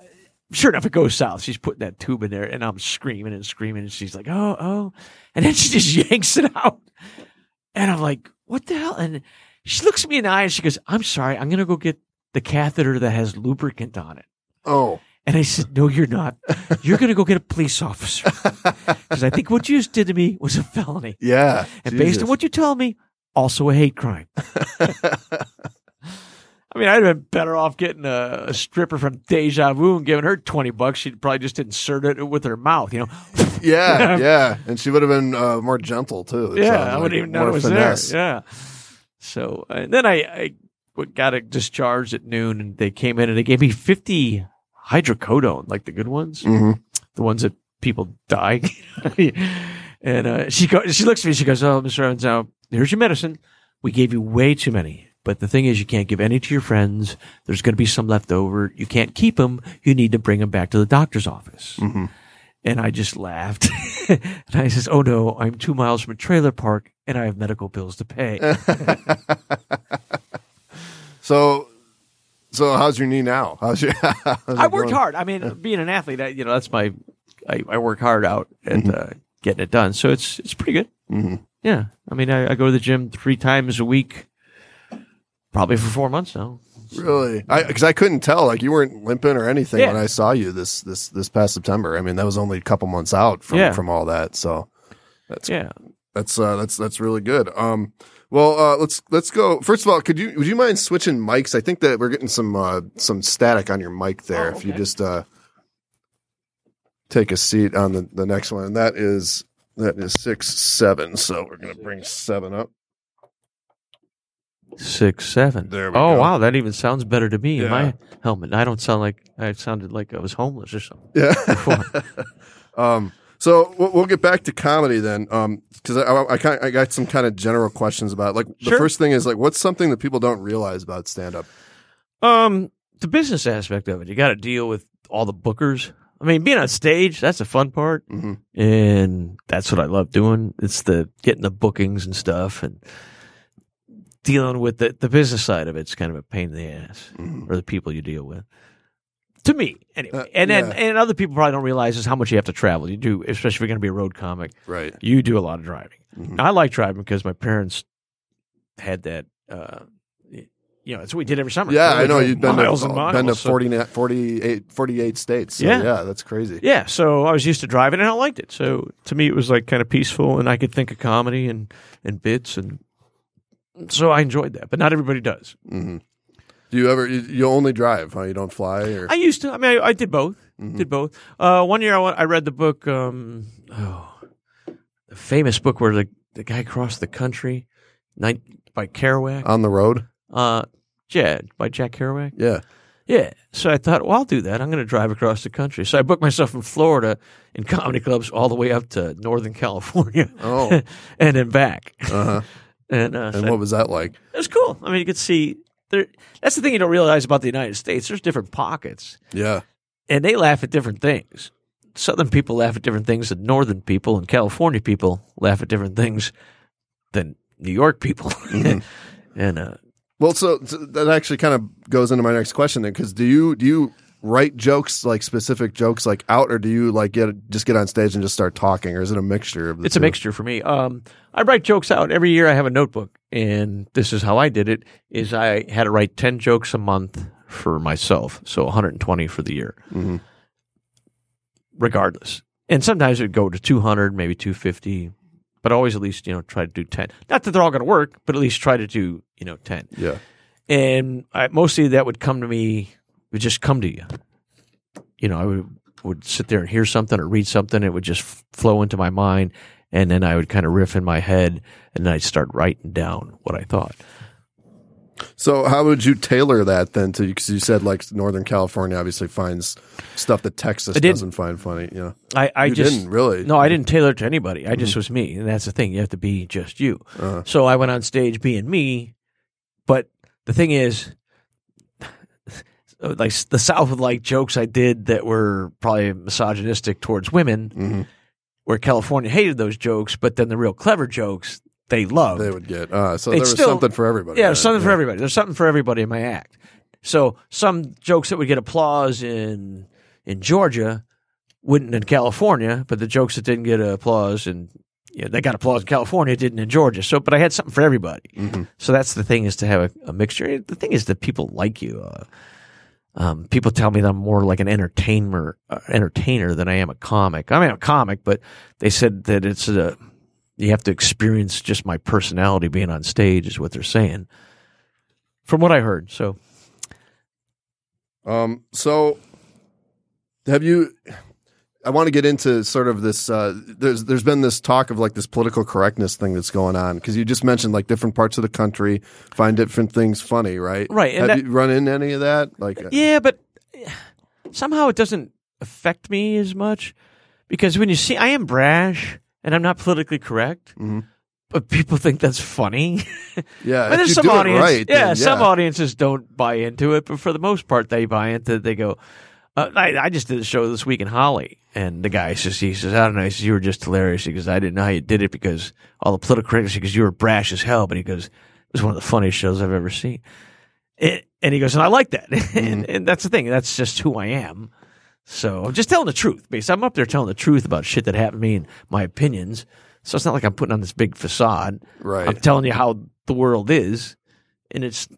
Speaker 3: sure enough, it goes south. She's putting that tube in there, and I'm screaming and screaming, and she's like, "Oh, oh," and then she just yanks it out, and I'm like, "What the hell?" And she looks me in the eye, and she goes, "I'm sorry, I'm gonna go get the catheter that has lubricant on it."
Speaker 2: Oh,
Speaker 3: And I said, No, you're not. You're going to go get a police officer. Because I think what you just did to me was a felony.
Speaker 2: yeah.
Speaker 3: And based on what you tell me, also a hate crime. I mean, I'd have been better off getting a, a stripper from Deja Vu and giving her 20 bucks. She'd probably just insert it with her mouth, you know?
Speaker 2: yeah, yeah, and she would have been uh, more gentle too. it
Speaker 3: yeah, I wouldn't even know it was
Speaker 2: finesse.
Speaker 3: there. Yeah. So, and then I got a discharge at noon and they came in and they gave me 50 hydrocodone, like the good ones.
Speaker 2: Mhm.
Speaker 3: the ones that people die. and uh, she go, she looks at me. She goes, "Oh, Mr. Evans, now here's your medicine. We gave you way too many, but the thing is, you can't give any to your friends. There's going to be some left over. You can't keep them. You need to bring them back to the doctor's office."
Speaker 2: Mhm.
Speaker 3: And I just laughed. and I says, "Oh no, I'm two miles from a trailer park, and I have medical bills to pay."
Speaker 2: So, so how's your knee now? How's your? how's
Speaker 3: I worked hard. I mean, being an athlete, I, you know, that's my. I, I work hard out and
Speaker 2: Mm-hmm.
Speaker 3: uh, getting it done, so it's it's pretty good.
Speaker 2: Mhm.
Speaker 3: Yeah, I mean, I, I go to the gym three times a week, probably for four months now.
Speaker 2: Really? I because I couldn't tell. Like you weren't limping or anything
Speaker 3: Yeah.
Speaker 2: when I saw you this this this past September. I mean, that was only a couple months out from
Speaker 3: Yeah.
Speaker 2: from all that. So that's
Speaker 3: Yeah,
Speaker 2: that's uh, that's that's really good. Um, well, uh, let's let's go. First of all, could you would you mind switching mics? I think that we're getting some uh, some static on your mic there.
Speaker 3: Oh,
Speaker 2: If you just uh, take a seat on the the next one, and that is that is six seven. So we're gonna bring seven up.
Speaker 3: six, seven.
Speaker 2: There we
Speaker 3: oh
Speaker 2: go.
Speaker 3: wow, that even sounds better to me
Speaker 2: Yeah.
Speaker 3: in my helmet. I don't sound like I sounded like I was homeless or something.
Speaker 2: Yeah. um, so we'll, get back to comedy then, because I, I, I, kind I got some kind of general questions about it. like the
Speaker 3: Sure.
Speaker 2: first thing is like what's something that people don't realize about stand up?
Speaker 3: Um, the business aspect of it, you got to deal with all the bookers. I mean, being on stage, that's the fun part.
Speaker 2: hmm
Speaker 3: and that's what I love doing. It's the getting the bookings and stuff, and dealing with the the business side of it's kind of a pain in the ass,
Speaker 2: Mhm.
Speaker 3: or the people you deal with. To me, anyway,
Speaker 2: Uh,
Speaker 3: and then
Speaker 2: yeah.
Speaker 3: and other people probably don't realize is how much you have to travel. You do, especially if you're going to be a road comic.
Speaker 2: Right.
Speaker 3: You do a lot of driving.
Speaker 2: Mhm.
Speaker 3: I like driving because my parents had that. Uh, you know, that's what we did every summer.
Speaker 2: Yeah, I know you've been
Speaker 3: miles
Speaker 2: to,
Speaker 3: and miles.
Speaker 2: been to
Speaker 3: so-
Speaker 2: 40, 48, 48 states. So,
Speaker 3: Yeah.
Speaker 2: yeah, that's crazy.
Speaker 3: Yeah, so I was used to driving and I liked it. So to me, it was like kind of peaceful, and I could think of comedy and and bits, and so I enjoyed that. But not everybody does.
Speaker 2: hmm Do you ever? You, you only drive? Huh? You don't fly? Or
Speaker 3: I used to. I mean, I, I did both.
Speaker 2: Mhm.
Speaker 3: Did both. Uh, one year, I, went, I read the book. Um, oh, the famous book where the the guy crossed the country, night by Kerouac.
Speaker 2: on the road?
Speaker 3: Uh, yeah, by Jack Kerouac.
Speaker 2: Yeah.
Speaker 3: Yeah. So I thought, well, I'll do that. I'm going to drive across the country. So I booked myself in Florida in comedy clubs all the way up to Northern California.
Speaker 2: Oh.
Speaker 3: and then back.
Speaker 2: Uh huh.
Speaker 3: And, uh, so
Speaker 2: and what was that like?
Speaker 3: it was cool. I mean, you could see there. That's the thing you don't realize about the United States. There's different pockets,
Speaker 2: Yeah.
Speaker 3: and they laugh at different things. Southern people laugh at different things than Northern people, and California people laugh at different things than New York people.
Speaker 2: Mhm.
Speaker 3: and uh,
Speaker 2: Well, so, so that actually kind of goes into my next question then, because do you do you write jokes like specific jokes like out, or do you like get just get on stage and just start talking, or is it a mixture of the
Speaker 3: it's a mixture for me. Um, I write jokes out every year. I have a notebook, and this is how I did it: is I had to write ten jokes a month for myself, so 120 for the year,
Speaker 2: Mhm.
Speaker 3: regardless. And sometimes it would go to 200, maybe 250, but always at least you know try to do 10. Not that they're all going to work, but at least try to do you know 10.
Speaker 2: Yeah.
Speaker 3: And I, mostly that would come to me, would just come to you. You know, I would would sit there and hear something or read something. It would just f- flow into my mind, and then I would kind of riff in my head, and then I'd start writing down what I thought.
Speaker 2: So how would you tailor that then to because you said like Northern California obviously finds stuff that Texas doesn't find funny. You know,
Speaker 3: I, I
Speaker 2: you
Speaker 3: just
Speaker 2: didn't really.
Speaker 3: no, I didn't tailor it to anybody. I just was me, and that's the thing. You have to be just you.
Speaker 2: Uh-huh.
Speaker 3: So I went on stage being me, but the thing is, like the South would like jokes I did that were probably misogynistic towards women,
Speaker 2: Mhm.
Speaker 3: where California hated those jokes, but then the real clever jokes they loved.
Speaker 2: They would get. Uh, so
Speaker 3: They'd
Speaker 2: there was
Speaker 3: still-
Speaker 2: something for everybody.
Speaker 3: yeah, there's something for everybody. There's something for everybody in my act. So some jokes that would get applause in in Georgia wouldn't in California, but the jokes that didn't get applause in yeah, they got applause in California, didn't in Georgia. So, but I had something for everybody.
Speaker 2: Mhm.
Speaker 3: So that's the thing is to have a, a mixture. The thing is that people like you. Uh, um, people tell me that I'm more like an entertainer, uh, entertainer than I am a comic. I mean, I'm a comic, but they said that it's a you have to experience just my personality being on stage is what they're saying. From what I heard, so
Speaker 2: Um, so have you? I want to get into sort of this. Uh, there's there's been this talk of like this political correctness thing that's going on because you just mentioned like different parts of the country find different things funny, right?
Speaker 3: Right,
Speaker 2: Have
Speaker 3: that-
Speaker 2: you run into any of that? Like, uh,
Speaker 3: yeah, but somehow it doesn't affect me as much because when you see, I am brash and I'm not politically correct,
Speaker 2: Mhm.
Speaker 3: but people think that's funny.
Speaker 2: yeah,
Speaker 3: But there's some audience,
Speaker 2: right,
Speaker 3: yeah,
Speaker 2: then,
Speaker 3: some audiences don't buy into it, but for the most part, they buy into. it. They go, uh, I, I just did a show this week in Holly, and the guy says, he says, I don't know, he says, you were just hilarious because I didn't know how you did it because all the political correctness because you were brash as hell, but he goes, it was one of the funniest shows I've ever seen. It, and he goes, and I like that, and, and that's the thing, that's just who I am. So I'm just telling the truth. Because I'm up there telling the truth about shit that happened to me and my opinions. So it's not like I'm putting on this big facade.
Speaker 2: Right.
Speaker 3: I'm telling you how the world is, and it's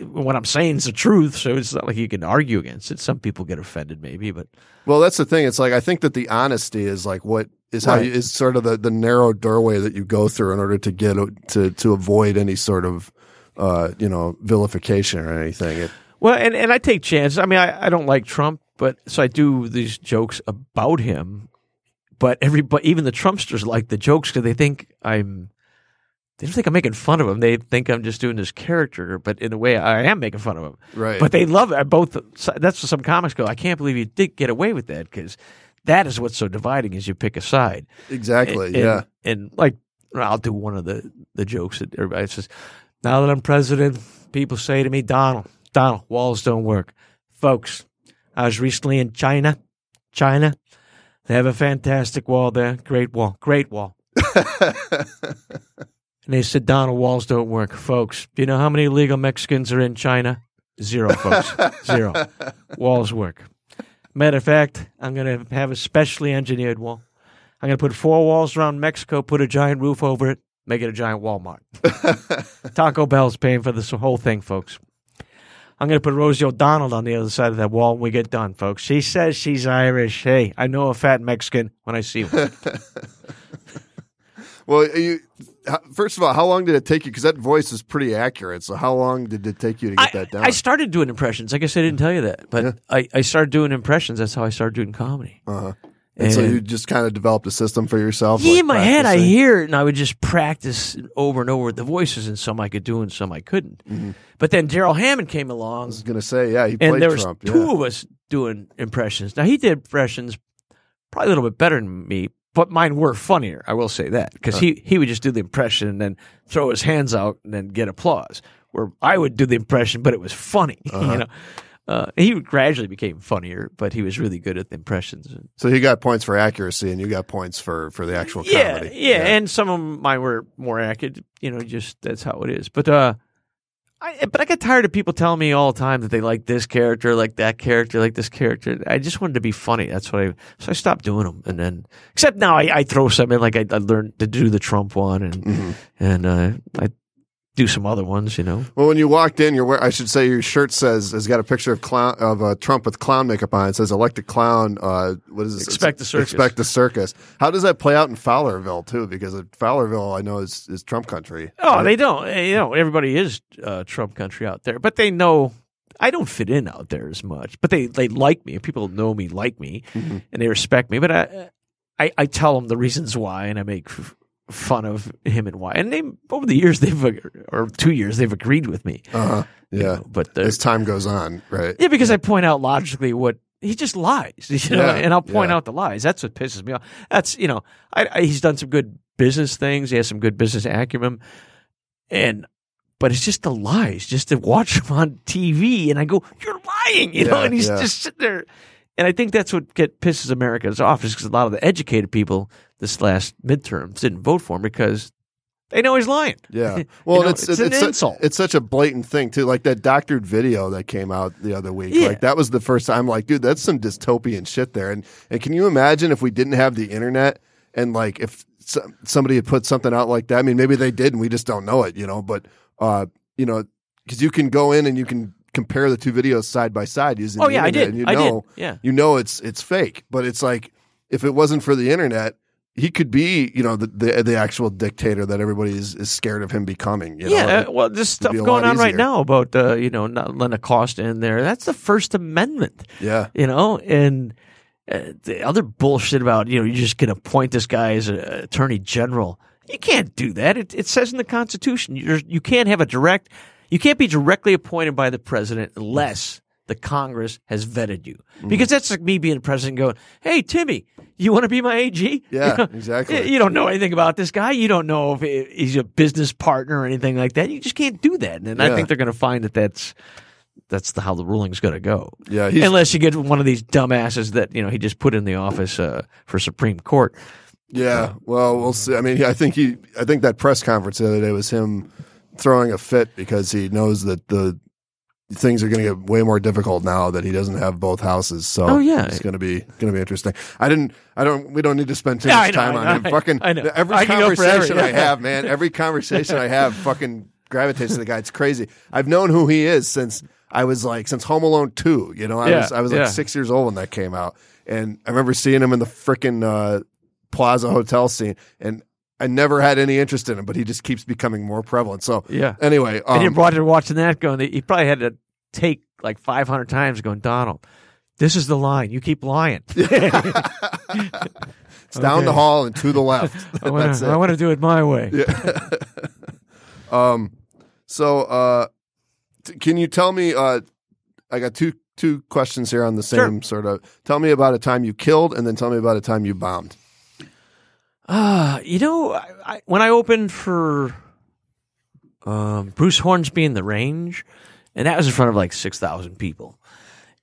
Speaker 3: what I'm saying is the truth. So it's not like you can argue against it. Some people get offended, maybe, but
Speaker 2: Well, that's the thing. It's like I think that the honesty is like what is how
Speaker 3: Right.
Speaker 2: you, is sort of the, the narrow doorway that you go through in order to get to to avoid any sort of uh, you know vilification or anything. It,
Speaker 3: well, and and I take chances. I mean, I, I don't like Trump, but so I do these jokes about him. But everybody, even the Trumpsters, like the jokes because they think I'm they don't think I'm making fun of them. They think I'm just doing this character, but in a way, I am making fun of them.
Speaker 2: Right.
Speaker 3: But they love it. Both that's what some comics go. I can't believe you did get away with that because that is what's so dividing is you pick a side.
Speaker 2: exactly.
Speaker 3: And,
Speaker 2: yeah.
Speaker 3: and like I'll do one of the the jokes that everybody says. Now that I'm president, people say to me, Donald, Donald, walls don't work, folks. I was recently in China, China. They have a fantastic wall there, great wall, great wall. And they said, Donald, walls don't work. Folks, do you know how many illegal Mexicans are in China? Zero, folks. Zero. Walls work. Matter of fact, I'm going to have a specially engineered wall. I'm going to put four walls around Mexico, put a giant roof over it, make it a giant Walmart. Taco Bell's paying for this whole thing, folks. I'm going to put Rosie O'Donnell on the other side of that wall when we get done, folks. She says she's Irish. Hey, I know a fat Mexican when I see one.
Speaker 2: well, you first of all, how long did it take you? Because that voice is pretty accurate. So how long did it take you to get
Speaker 3: I,
Speaker 2: that down?
Speaker 3: I started doing impressions. I guess I didn't tell you that, but
Speaker 2: Yeah.
Speaker 3: I, I started doing impressions. That's how I started doing comedy.
Speaker 2: uh-huh. And, so you just kind of developed a system for yourself.
Speaker 3: Yeah,
Speaker 2: like
Speaker 3: in my head, I hear it, and I would just practice over and over the voices, and some I could do, and some I couldn't. But then Darrell Hammond came along.
Speaker 2: I was gonna say, yeah, he played
Speaker 3: and there was
Speaker 2: Trump.
Speaker 3: two
Speaker 2: yeah.
Speaker 3: of us doing impressions. Now he did impressions probably a little bit better than me, but mine were funnier. I will say that because he he would just do the impression and then throw his hands out and then get applause. Where I would do the impression, but it was funny.
Speaker 2: Uh-huh.
Speaker 3: You know, uh, he gradually became funnier, but he was really good at the impressions.
Speaker 2: So he got points for accuracy, and you got points for for the actual
Speaker 3: Yeah,
Speaker 2: comedy.
Speaker 3: yeah, and some of mine were more accurate. You know, just that's how it is. But uh, I but I get tired of people telling me all the time that they like this character, like that character, like this character. I just wanted to be funny. That's what I. So I stopped doing them, and then except now I, I throw some in. Like I, I learned to do the Trump one, and
Speaker 2: Mm-hmm.
Speaker 3: and uh, I do some other ones. You know.
Speaker 2: Well, when you walked in, your I should say your shirt says has got a picture of clown of uh, Trump with clown makeup on. It says "elected clown." Uh, what is this?
Speaker 3: Expect the circus.
Speaker 2: Expect the circus. How does that play out in Fowlerville too? Because Fowlerville, I know, is is Trump country.
Speaker 3: Oh, they don't. eh, You know, everybody is uh, Trump country out there, but they know I don't fit in out there as much. But they they like me. People know me, like me,
Speaker 2: Mhm.
Speaker 3: and they respect me. But I, I I tell them the reasons why, and I make fun of him and why. And they over the years they've or two years they've agreed with me.
Speaker 2: Uh-huh.
Speaker 3: you
Speaker 2: Yeah.
Speaker 3: know, but
Speaker 2: As time goes on, right?
Speaker 3: yeah, because I point out logically what he just lies, you know,
Speaker 2: Yeah,
Speaker 3: and I'll point
Speaker 2: yeah.
Speaker 3: out the lies. That's what pisses me off. That's you know, I, I, he's done some good business things. He has some good business acumen, and but it's just the lies. Just to watch him on TV, and I go, "You're lying," you know,
Speaker 2: Yeah,
Speaker 3: and he's just sitting there. And I think that's what get pisses Americans off is because a lot of the educated people this last midterms didn't vote for him because they know he's lying.
Speaker 2: Yeah.
Speaker 3: You
Speaker 2: Well,
Speaker 3: know,
Speaker 2: it's
Speaker 3: it's an
Speaker 2: it's, su-
Speaker 3: insult.
Speaker 2: it's such a blatant thing too. Like that doctored video that came out the other week.
Speaker 3: Yeah.
Speaker 2: Like that was the first time. Like, dude, that's some dystopian shit there. And and can you imagine if we didn't have the internet and like if so- somebody had put something out like that? I mean, maybe they did and we just don't know it. You know, but uh, you know, because you can go in and you can compare the two videos side by side using.
Speaker 3: Oh
Speaker 2: the
Speaker 3: yeah, I
Speaker 2: internet,
Speaker 3: did.
Speaker 2: And you
Speaker 3: I
Speaker 2: know,
Speaker 3: did. Yeah.
Speaker 2: you know it's it's fake. But it's like if it wasn't for the internet. He could be, you know, the the, the actual dictator that everybody is, is scared of him becoming. You
Speaker 3: yeah,
Speaker 2: know?
Speaker 3: uh, well, there's stuff going on right now about uh, you know not letting Acosta in there. That's the First Amendment,
Speaker 2: yeah.
Speaker 3: you know, and uh, the other bullshit about you know you're just going to appoint this guy as a attorney general. You can't do that. It, it says in the Constitution you're, you can't have a direct. You can't be directly appointed by the president unless the Congress has vetted you.
Speaker 2: Mm-hmm.
Speaker 3: Because that's like me being president going, "Hey Timmy, you want to be my AG?"
Speaker 2: Yeah,
Speaker 3: You know,
Speaker 2: exactly.
Speaker 3: You don't know anything about this guy. You don't know if he's a business partner or anything like that. You just can't do that. And I think they're going to find that that's that's the, how the ruling's going to go.
Speaker 2: Yeah,
Speaker 3: Unless you get one of these dumbasses that you know he just put in the office uh, for Supreme Court.
Speaker 2: yeah. Well, we'll see. I mean, I think he, I think that press conference the other day was him throwing a fit because he knows that the things are going to get way more difficult now that he doesn't have both houses. So,
Speaker 3: Oh, yeah.
Speaker 2: it's going to be going to be interesting. I didn't, I don't, we don't need to spend too much
Speaker 3: I know,
Speaker 2: time
Speaker 3: I
Speaker 2: on
Speaker 3: know,
Speaker 2: him.
Speaker 3: I-
Speaker 2: Fucking
Speaker 3: I know.
Speaker 2: every
Speaker 3: I
Speaker 2: conversation I have, man, every conversation I have, fucking gravitates to the guy. It's crazy. I've known who he is since I was like since Home Alone two. You know, I
Speaker 3: Yeah,
Speaker 2: was I was like
Speaker 3: yeah.
Speaker 2: six years old when that came out, and I remember seeing him in the freaking uh, Plaza Hotel scene, and I never had any interest in him, but he just keeps becoming more prevalent. So
Speaker 3: Yeah.
Speaker 2: anyway,
Speaker 3: and you
Speaker 2: um,
Speaker 3: brought her watching that going. He probably had to take like 500 times going, Donald. This is the line. You keep lying.
Speaker 2: it's It's down the hall and to the left.
Speaker 3: I want to.
Speaker 2: it.
Speaker 3: I want to do it my way. Yeah.
Speaker 2: um, so uh, t- can you tell me? Uh, I got two two questions here on the
Speaker 3: Sure.
Speaker 2: same sort of. Tell me about a time you killed, and then tell me about a time you bombed.
Speaker 3: Ah, you know, I, I, when I opened for um, Bruce Hornsby and the Range, and that was in front of like six thousand people,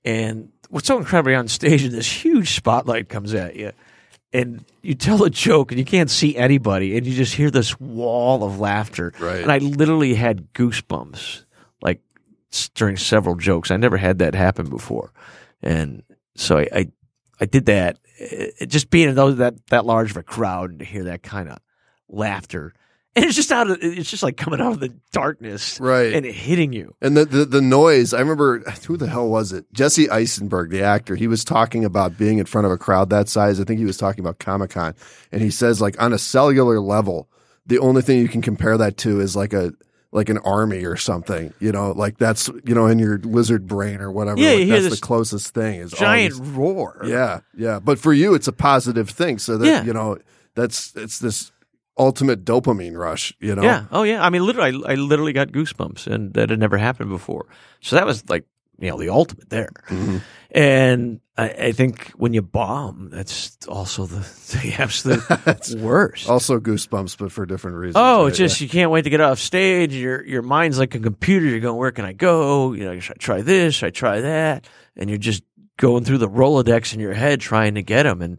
Speaker 3: and what's so incredible on stage is this huge spotlight comes at you, and you tell a joke and you can't see anybody, and you just hear this wall of laughter,
Speaker 2: Right.
Speaker 3: And I literally had goosebumps like during several jokes. I never had that happen before, and so I. I I did that. It, just being in those that that large of a crowd and to hear that kind of laughter, and it's just out of it's just like coming out of the darkness,
Speaker 2: Right.
Speaker 3: and hitting you.
Speaker 2: And the, the the noise, I remember who the hell was it? Jesse Eisenberg, the actor. He was talking about being in front of a crowd that size. I think he was talking about Comic Con, and he says like on a cellular level, the only thing you can compare that to is like a like an army or something. You know, like that's you know in your lizard brain or whatever.
Speaker 3: Yeah,
Speaker 2: like that's the closest thing is all
Speaker 3: Giant roar.
Speaker 2: yeah, yeah. But for you, it's a positive thing. So that
Speaker 3: Yeah.
Speaker 2: you know, that's it's this ultimate dopamine rush. You know,
Speaker 3: Yeah. Oh, yeah. I mean, literally, I, I literally got goosebumps, and that had never happened before. So that was like, you know, the ultimate there.
Speaker 2: Mhm.
Speaker 3: And I, I think when you bomb, that's also the, the absolute worst.
Speaker 2: Also goosebumps, but for different reasons.
Speaker 3: Oh,
Speaker 2: right?
Speaker 3: it's just you can't wait to get off stage. Your your mind's like a computer. You're going, where can I go? You know, should I try this? Should I try that? And you're just going through the Rolodex in your head trying to get them. And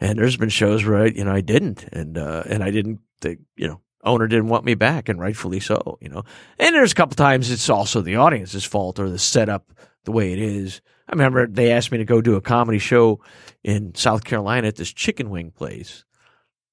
Speaker 3: and there's been shows where I, you know I didn't, and uh, and I didn't. The you know owner didn't want me back, and rightfully so. You know, and there's a couple times it's also the audience's fault or the setup the way it is. I remember they asked me to go do a comedy show in South Carolina at this chicken wing place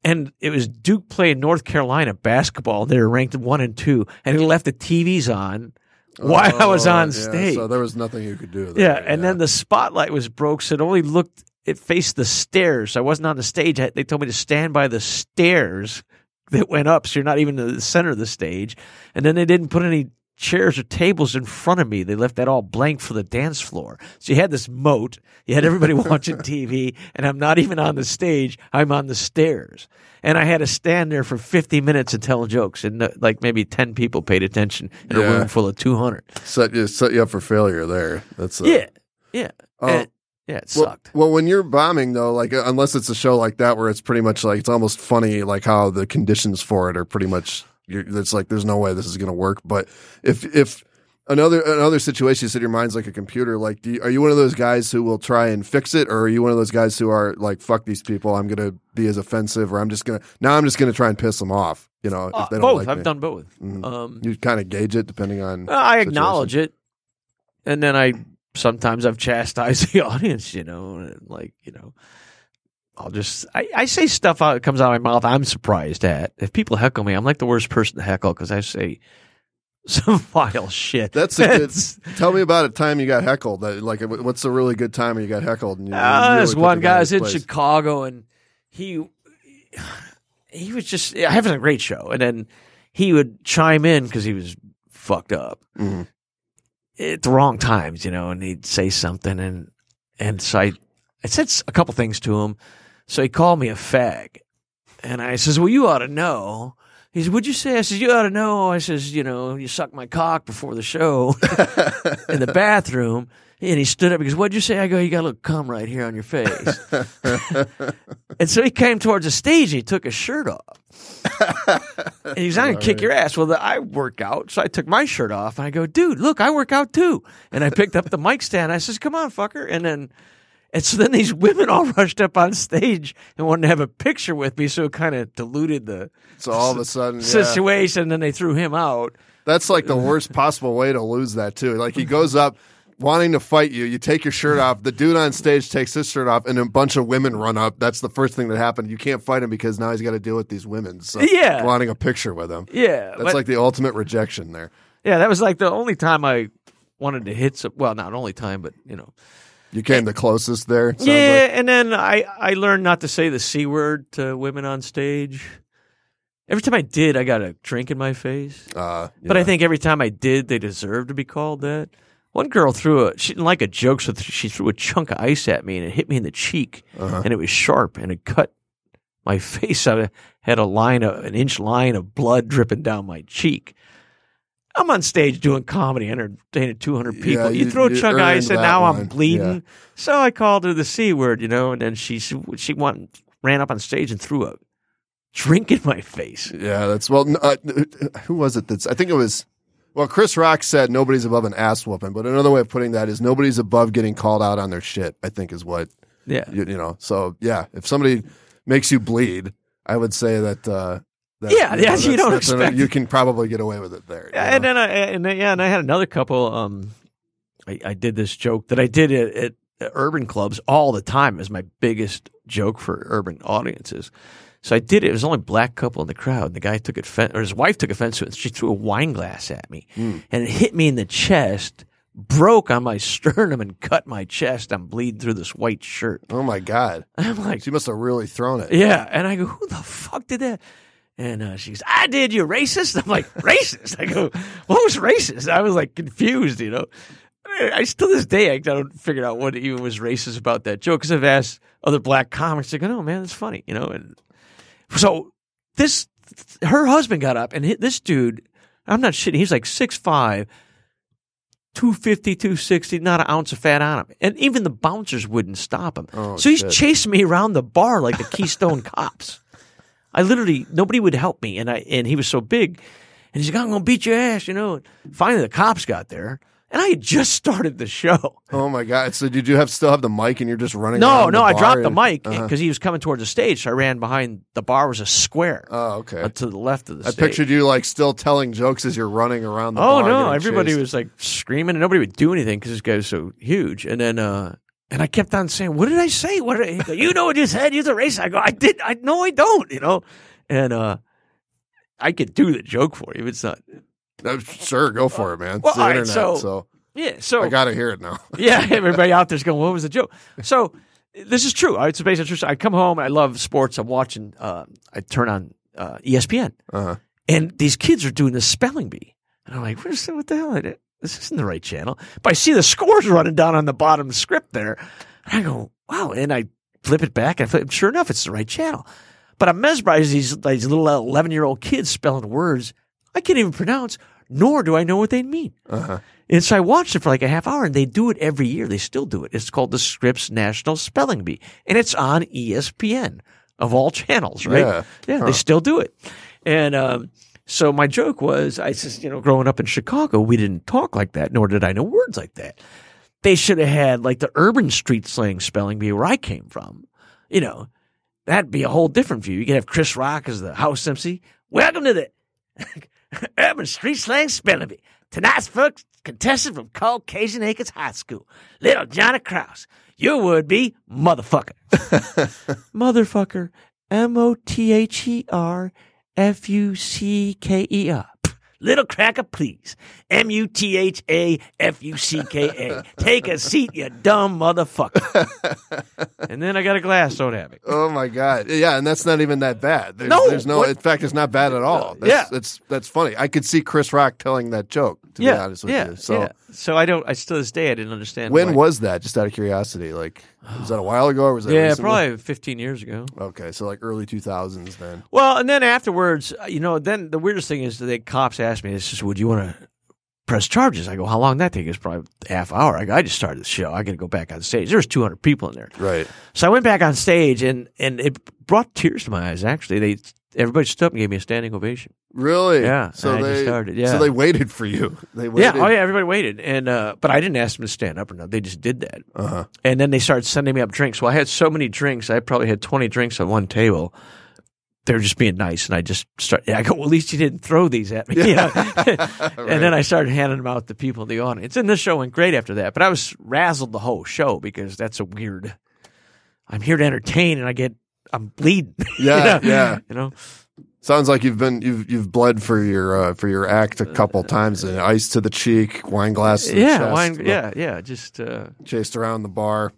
Speaker 3: and it was Duke playing North Carolina basketball. They were ranked one and two, and he left the TVs on while I was
Speaker 2: Oh,
Speaker 3: on
Speaker 2: yeah,
Speaker 3: stage.
Speaker 2: So there was nothing you could do. There.
Speaker 3: yeah, and then the spotlight was broke, so it only looked. It faced the stairs. I wasn't on the stage. They told me to stand by the stairs that went up, so you're not even in the center of the stage. And then they didn't put any chairs or tables in front of me. They left that all blank for the dance floor. So you had this moat. You had everybody watching TV, and I'm not even on the stage. I'm on the stairs. And I had to stand there for 50 minutes and tell jokes, and uh, like maybe 10 people paid attention in a room full of 200.
Speaker 2: set you set you up for failure there. That's uh,
Speaker 3: Yeah, yeah,
Speaker 2: Oh.
Speaker 3: And- yeah. It
Speaker 2: Well,
Speaker 3: sucked.
Speaker 2: well, when you're bombing though, like unless it's a show like that where it's pretty much like it's almost funny, like how the conditions for it are pretty much. You're, it's like there's no way this is going to work. But if if another another situation, you said your mind's like a computer. Like, do you, are you one of those guys who will try and fix it, or are you one of those guys who are like, fuck these people, I'm going to be as offensive, or I'm just gonna now I'm just going to try and piss them off. You know,
Speaker 3: Uh,
Speaker 2: if they don't
Speaker 3: both.
Speaker 2: like
Speaker 3: I've
Speaker 2: me.
Speaker 3: done both.
Speaker 2: Mhm.
Speaker 3: Um,
Speaker 2: You kind of gauge it depending on.
Speaker 3: I acknowledge it, and then I sometimes I've chastised the audience. You know, like you know, I'll just I, I say stuff out comes out of my mouth. I'm surprised at if people heckle me. I'm like the worst person to heckle because I say some vile shit.
Speaker 2: That's a good. Tell me about a time you got heckled. That like, what's a really good time where you got heckled? And you,
Speaker 3: Uh,
Speaker 2: really
Speaker 3: this one
Speaker 2: guy
Speaker 3: was in
Speaker 2: place?
Speaker 3: Chicago, and he he was just having a great show, and then he would chime in because he was fucked up
Speaker 2: Mhm.
Speaker 3: at the wrong times, you know, and he'd say something, and and so I I said a couple things to him, so he called me a fag, and I says, well, you ought to know. He said, "What'd you say?" I says, "You ought to know." I says, "You know, you sucked my cock before the show in the bathroom." And he stood up because what'd you say? I go, you got a little cum right here on your face. and so he came towards the stage and he took his shirt off. and he was, I'm going to kick your ass. Well, the, I work out. So I took my shirt off and I go, dude, look, I work out too. And I picked up the mic stand. I says, come on, fucker. And then, and so then these women all rushed up on stage and wanted to have a picture with me. So it kind of diluted the
Speaker 2: So all of a sudden, yeah.
Speaker 3: situation. And then they threw him out.
Speaker 2: that's like the worst possible way to lose that too. Like he goes up wanting to fight you, you take your shirt off. The dude on stage takes his shirt off, and a bunch of women run up. That's the first thing that happened. You can't fight him because now he's got to deal with these women. So
Speaker 3: Yeah.
Speaker 2: wanting a picture with him.
Speaker 3: Yeah.
Speaker 2: That's
Speaker 3: but-
Speaker 2: like the ultimate rejection there.
Speaker 3: Yeah, that was like the only time I wanted to hit some. Well, not only time, but you know.
Speaker 2: You came the closest there.
Speaker 3: yeah,
Speaker 2: like.
Speaker 3: and then I I learned not to say the c word to women on stage. Every time I did, I got a drink in my face.
Speaker 2: Uh,
Speaker 3: But I think every time I did, they deserved to be called that. One girl threw a she didn't like a joke, so she threw a chunk of ice at me and it hit me in the cheek,
Speaker 2: Uh-huh.
Speaker 3: and it was sharp and it cut my face. I had a line, of, an inch line of blood dripping down my cheek. I'm on stage doing comedy, entertaining 200 people.
Speaker 2: Yeah,
Speaker 3: you,
Speaker 2: you-
Speaker 3: throw chug ice, and now I'm bleeding.
Speaker 2: Yeah.
Speaker 3: So I called her the c word, you know, and then she she went ran up on stage and threw a drink in my face.
Speaker 2: Yeah, that's well. Uh, who was it? That's I think it was. Well, Chris Rock said nobody's above an ass whooping, but another way of putting that is nobody's above getting called out on their shit. I think is what
Speaker 3: Yeah,
Speaker 2: you, you know. So yeah, if somebody makes you bleed, I would say that. Uh, that
Speaker 3: Yeah, yeah, you don't
Speaker 2: that's
Speaker 3: expect-
Speaker 2: you can probably get away with it there.
Speaker 3: Yeah, and
Speaker 2: know?
Speaker 3: then I and then, yeah, and I had another couple. Um, I, I did this joke that I did at, at urban clubs all the time as my biggest joke for urban audiences. So I did it. It was only a black couple in the crowd. And the guy took offense, or his wife took offense to it. And she threw a wine glass at me,
Speaker 2: Hmm.
Speaker 3: and it hit me in the chest, broke on my sternum, and cut my chest. I'm bleeding through this white shirt.
Speaker 2: oh my god,
Speaker 3: I'm like,
Speaker 2: she must have really thrown it.
Speaker 3: yeah. And I go, who the fuck did that? And uh, she goes, I did, you racist? I'm like, racist? I go, what was racist? I was like confused, you know. I, I still this day, I don't figure out what even was racist about that joke because I've asked other black comics, they go, no, man, it's funny, you know. And so this, her husband got up and hit this dude, I'm not shitting, he's like 6'5, 250, 260, not an ounce of fat on him. And even the bouncers wouldn't stop him.
Speaker 2: Oh,
Speaker 3: so he's
Speaker 2: shit.
Speaker 3: chasing me around the bar like the Keystone Cops. I literally nobody would help me, and I and he was so big, and he's like, "I'm gonna beat your ass," you know. Finally, the cops got there, and I had just started the show.
Speaker 2: Oh my god. So did you have still have the mic and you're just running?
Speaker 3: No, no, I dropped the mic because
Speaker 2: Uh-huh.
Speaker 3: he was coming towards the stage. So I ran behind the bar was a square
Speaker 2: Oh, okay.
Speaker 3: uh, to the left of the
Speaker 2: I
Speaker 3: stage.
Speaker 2: pictured you like still telling jokes as you're running around the
Speaker 3: Oh no! Everybody
Speaker 2: chased.
Speaker 3: was like screaming, and nobody would do anything because this guy was so huge. And then, uh, and I kept on saying, "What did I say? What did I, go, you know what you said? You're the race." I go, "I did. I no, I don't." You know, and uh, I could do the joke for you. It's not.
Speaker 2: Uh, sure, go for it, man.
Speaker 3: Well,
Speaker 2: it's the
Speaker 3: right,
Speaker 2: internet,
Speaker 3: so-
Speaker 2: so,
Speaker 3: Yeah. So
Speaker 2: I got to hear it now.
Speaker 3: yeah, everybody out there's going, "What was the joke?" So this is true. It's based on true. I come home. I love sports. I'm watching. Uh, I turn on uh, ESPN.
Speaker 2: Uh-huh.
Speaker 3: And these kids are doing the spelling bee. And I'm like, what the hell? I This isn't the right channel. But I see the scores running down on the bottom script there. And I go, wow. And I flip it back and flip, sure enough, it's the right channel. But I'm mesmerized these, these little 11 year old kids spelling words I can't even pronounce, nor do I know what they mean.
Speaker 2: Uh-huh.
Speaker 3: And so I watched it for like a half hour and they do it every year. They still do it. It's called the Scripps National Spelling Bee and it's on ESPN of all channels, right?
Speaker 2: Yeah.
Speaker 3: Yeah,
Speaker 2: Huh.
Speaker 3: they still do it. And, um, so my joke was, I just, you know, growing up in Chicago, we didn't talk like that, nor did I know words like that. They should have had like the urban street slang spelling bee where I came from. You know, that'd be a whole different view. You could have Chris Rock as the house MC. Welcome to the urban street slang spelling bee. Tonight's first contestant from Caucasian Acres High School, little Johnny Krause. Your would be motherfucker. motherfucker. M O T H E R F U C K E R. Little cracker, please. M U T H A F U C K A. Take a seat, you dumb motherfucker. and then I got a glass soda at me.
Speaker 2: Oh my god! Yeah, and that's not even that bad. There's,
Speaker 3: No,
Speaker 2: there's no.
Speaker 3: what-
Speaker 2: In fact, it's not bad at all. That's,
Speaker 3: Yeah.
Speaker 2: that's that's funny. I could see Chris Rock telling that joke. To be
Speaker 3: yeah,
Speaker 2: honest with
Speaker 3: yeah,
Speaker 2: you. So
Speaker 3: yeah. So I don't. I still to this day I didn't understand.
Speaker 2: when
Speaker 3: why-
Speaker 2: was that? Just out of curiosity, like was that a while ago or was that?
Speaker 3: Yeah,
Speaker 2: recently?
Speaker 3: probably 15 years ago.
Speaker 2: Okay, so like early two thousands then.
Speaker 3: Well, and then afterwards, uh, you know, then the weirdest thing is the cops asked me, "This is, would you want to press charges?" I go, "How long that take?" It's probably half hour. I go, "I just started the show. I got to go back on stage." There was 200 people in there,
Speaker 2: Right.
Speaker 3: so I went back on stage, and and it brought tears to my eyes. Actually, they everybody stood up and gave me a standing ovation.
Speaker 2: Really?
Speaker 3: Yeah,
Speaker 2: So
Speaker 3: and
Speaker 2: they
Speaker 3: started, yeah.
Speaker 2: So they waited for you. They waited.
Speaker 3: Yeah, oh yeah, everybody waited, and uh, but I didn't ask them to stand up or not. They just did that.
Speaker 2: Uh huh.
Speaker 3: And then they started sending me up drinks. Well, I had so many drinks. I probably had 20 drinks on one table. They were just being nice. And I just started, I go, well, at least you didn't throw these at me. Yeah. And then I started handing them out to people in the audience. And the show went great after that. But I was razzled the whole show because that's a weird, I'm here to entertain and I get, I'm bleeding.
Speaker 2: Yeah, yeah.
Speaker 3: You know?
Speaker 2: Sounds like you've been you've you've bled for your uh, for your act a couple times. And ice to the cheek, wine glass. To the
Speaker 3: Yeah.
Speaker 2: chest,
Speaker 3: Wine, yeah. Yeah. Just, uh,
Speaker 2: Chased around the bar.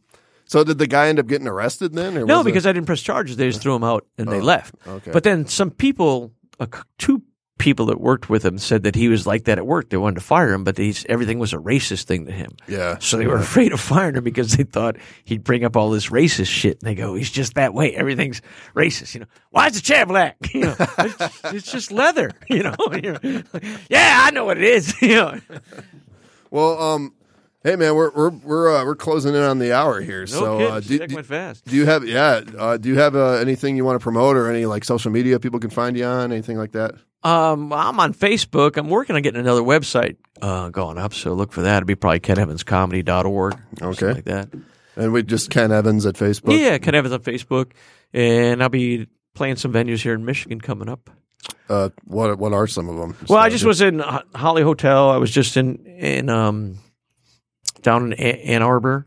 Speaker 2: So did the guy end up getting arrested then?
Speaker 3: No,
Speaker 2: was it-
Speaker 3: because I didn't press charges. They just threw him out and they
Speaker 2: Oh,
Speaker 3: left.
Speaker 2: okay.
Speaker 3: But then some people, uh, two people that worked with him said that he was like that at work. They wanted to fire him, but he's, everything was a racist thing to him.
Speaker 2: Yeah.
Speaker 3: So they were afraid of firing him because they thought he'd bring up all this racist shit. And they go, he's just that way. Everything's racist. You know, why is the chair black? You know, it's, it's just leather. You know, You know, yeah, I know what it is. You know,
Speaker 2: Well, um, hey man, we're we're we're uh, we're closing in on the hour here.
Speaker 3: no
Speaker 2: so
Speaker 3: kidding.
Speaker 2: uh, do, do,
Speaker 3: went fast.
Speaker 2: do you have yeah? Uh, do you have uh, anything you want to promote or any like social media people can find you on? Anything like that?
Speaker 3: Um, I'm on Facebook. I'm working on getting another website uh, going up, so look for that. It'd be probably KenEvansComedy.org. or
Speaker 2: Okay.
Speaker 3: like that.
Speaker 2: And we just Ken Evans at Facebook.
Speaker 3: Yeah, Ken Evans on Facebook, and I'll be playing some venues here in Michigan coming up.
Speaker 2: Uh, what what are some of them?
Speaker 3: Well, I just was in Holly Hotel. I was just in in um down in Ann Arbor.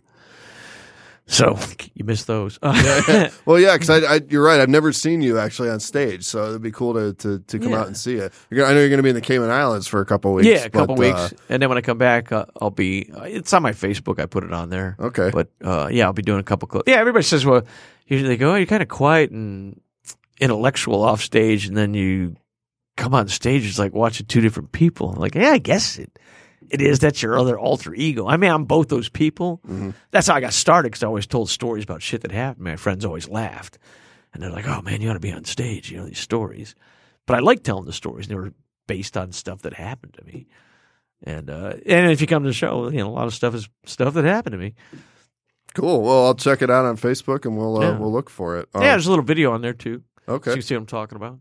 Speaker 3: So you missed those. Uh,
Speaker 2: Well, yeah, because I, I, you're right. I've never seen you actually on stage, so it'd be cool to to, to come
Speaker 3: Yeah.
Speaker 2: out and see you. Gonna, I know you're going to be in the Cayman Islands for a couple weeks.
Speaker 3: yeah, a couple
Speaker 2: but,
Speaker 3: weeks, and then when I come back, uh, I'll be. It's on my Facebook. I put it on there.
Speaker 2: Uh, okay.
Speaker 3: But uh, yeah, I'll be doing a couple. Cl- yeah, everybody says, well, usually they go, oh, you're kind of quiet and intellectual off stage, and then you come on stage. It's like watching two different people. I'm like, yeah, I guess it. It is. That's your other alter ego. I mean, I'm both those people. That's how I got started because I always told stories about shit that happened. My friends always laughed, and they're like, "Oh man, you ought to be on stage." You know these stories, but I like telling the stories. They were based on stuff that happened to me, and uh, and if you come to the show, you know a lot of stuff is stuff that happened to me.
Speaker 2: Cool. Well, I'll check it out on Facebook and we'll uh,
Speaker 3: Yeah.
Speaker 2: we'll look for it. Um,
Speaker 3: yeah, there's a little video on there too,
Speaker 2: Okay,
Speaker 3: so you see what I'm talking about.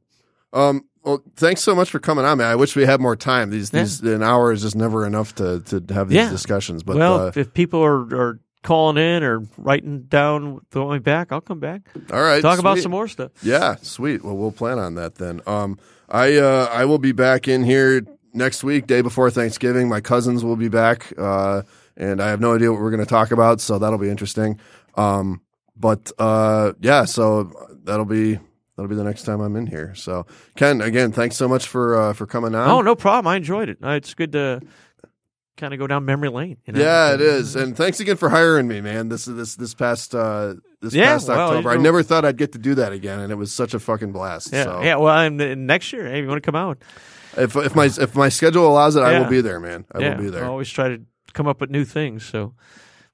Speaker 2: Um. Well, thanks so much for coming on, man. I wish we had more time. These
Speaker 3: Yeah.
Speaker 2: these an hour is just never enough to to have these
Speaker 3: Yeah.
Speaker 2: discussions. But
Speaker 3: well,
Speaker 2: uh,
Speaker 3: if, people are, are calling in or writing down throwing me back, I'll come back
Speaker 2: all right,
Speaker 3: talk about some more stuff.
Speaker 2: Yeah, sweet. Well, we'll plan on that then. Um, I uh, I will be back in here next week, day before Thanksgiving. My cousins will be back, uh, and I have no idea what we're going to talk about, so that'll be interesting. Um, but uh, yeah, so that'll be that'll be the next time I'm in here. So Ken, again, thanks so much for uh, for coming on.
Speaker 3: Oh, no problem. I enjoyed it. Uh, It's good to kind of go down memory lane. You know?
Speaker 2: Yeah, it is, and thanks again for hiring me, man. This this this past uh, this
Speaker 3: Yeah,
Speaker 2: past
Speaker 3: well,
Speaker 2: October, I never thought I'd get to do that again, and it was such a fucking blast.
Speaker 3: Yeah,
Speaker 2: so.
Speaker 3: yeah. Well, I'm, next year, hey, you want to come out?
Speaker 2: If if my if my schedule allows it, I will be there, man. I
Speaker 3: yeah,
Speaker 2: will be there.
Speaker 3: I always try to come up with new things. So,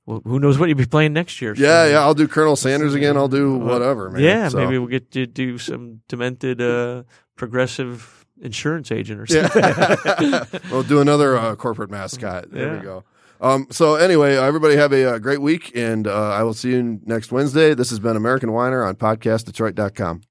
Speaker 3: well, who knows what you'll be playing next year?
Speaker 2: yeah,
Speaker 3: So,
Speaker 2: yeah. I'll do Colonel Sanders again. I'll do whatever, man.
Speaker 3: Yeah,
Speaker 2: So-
Speaker 3: maybe we'll get to do some demented uh, progressive insurance agent or something.
Speaker 2: Yeah. we'll do another uh, corporate mascot. There
Speaker 3: Yeah.
Speaker 2: we go. Um, so anyway, everybody have a, uh great week, and uh, I will see you next Wednesday. This has been American Whiner on podcastdetroit.com.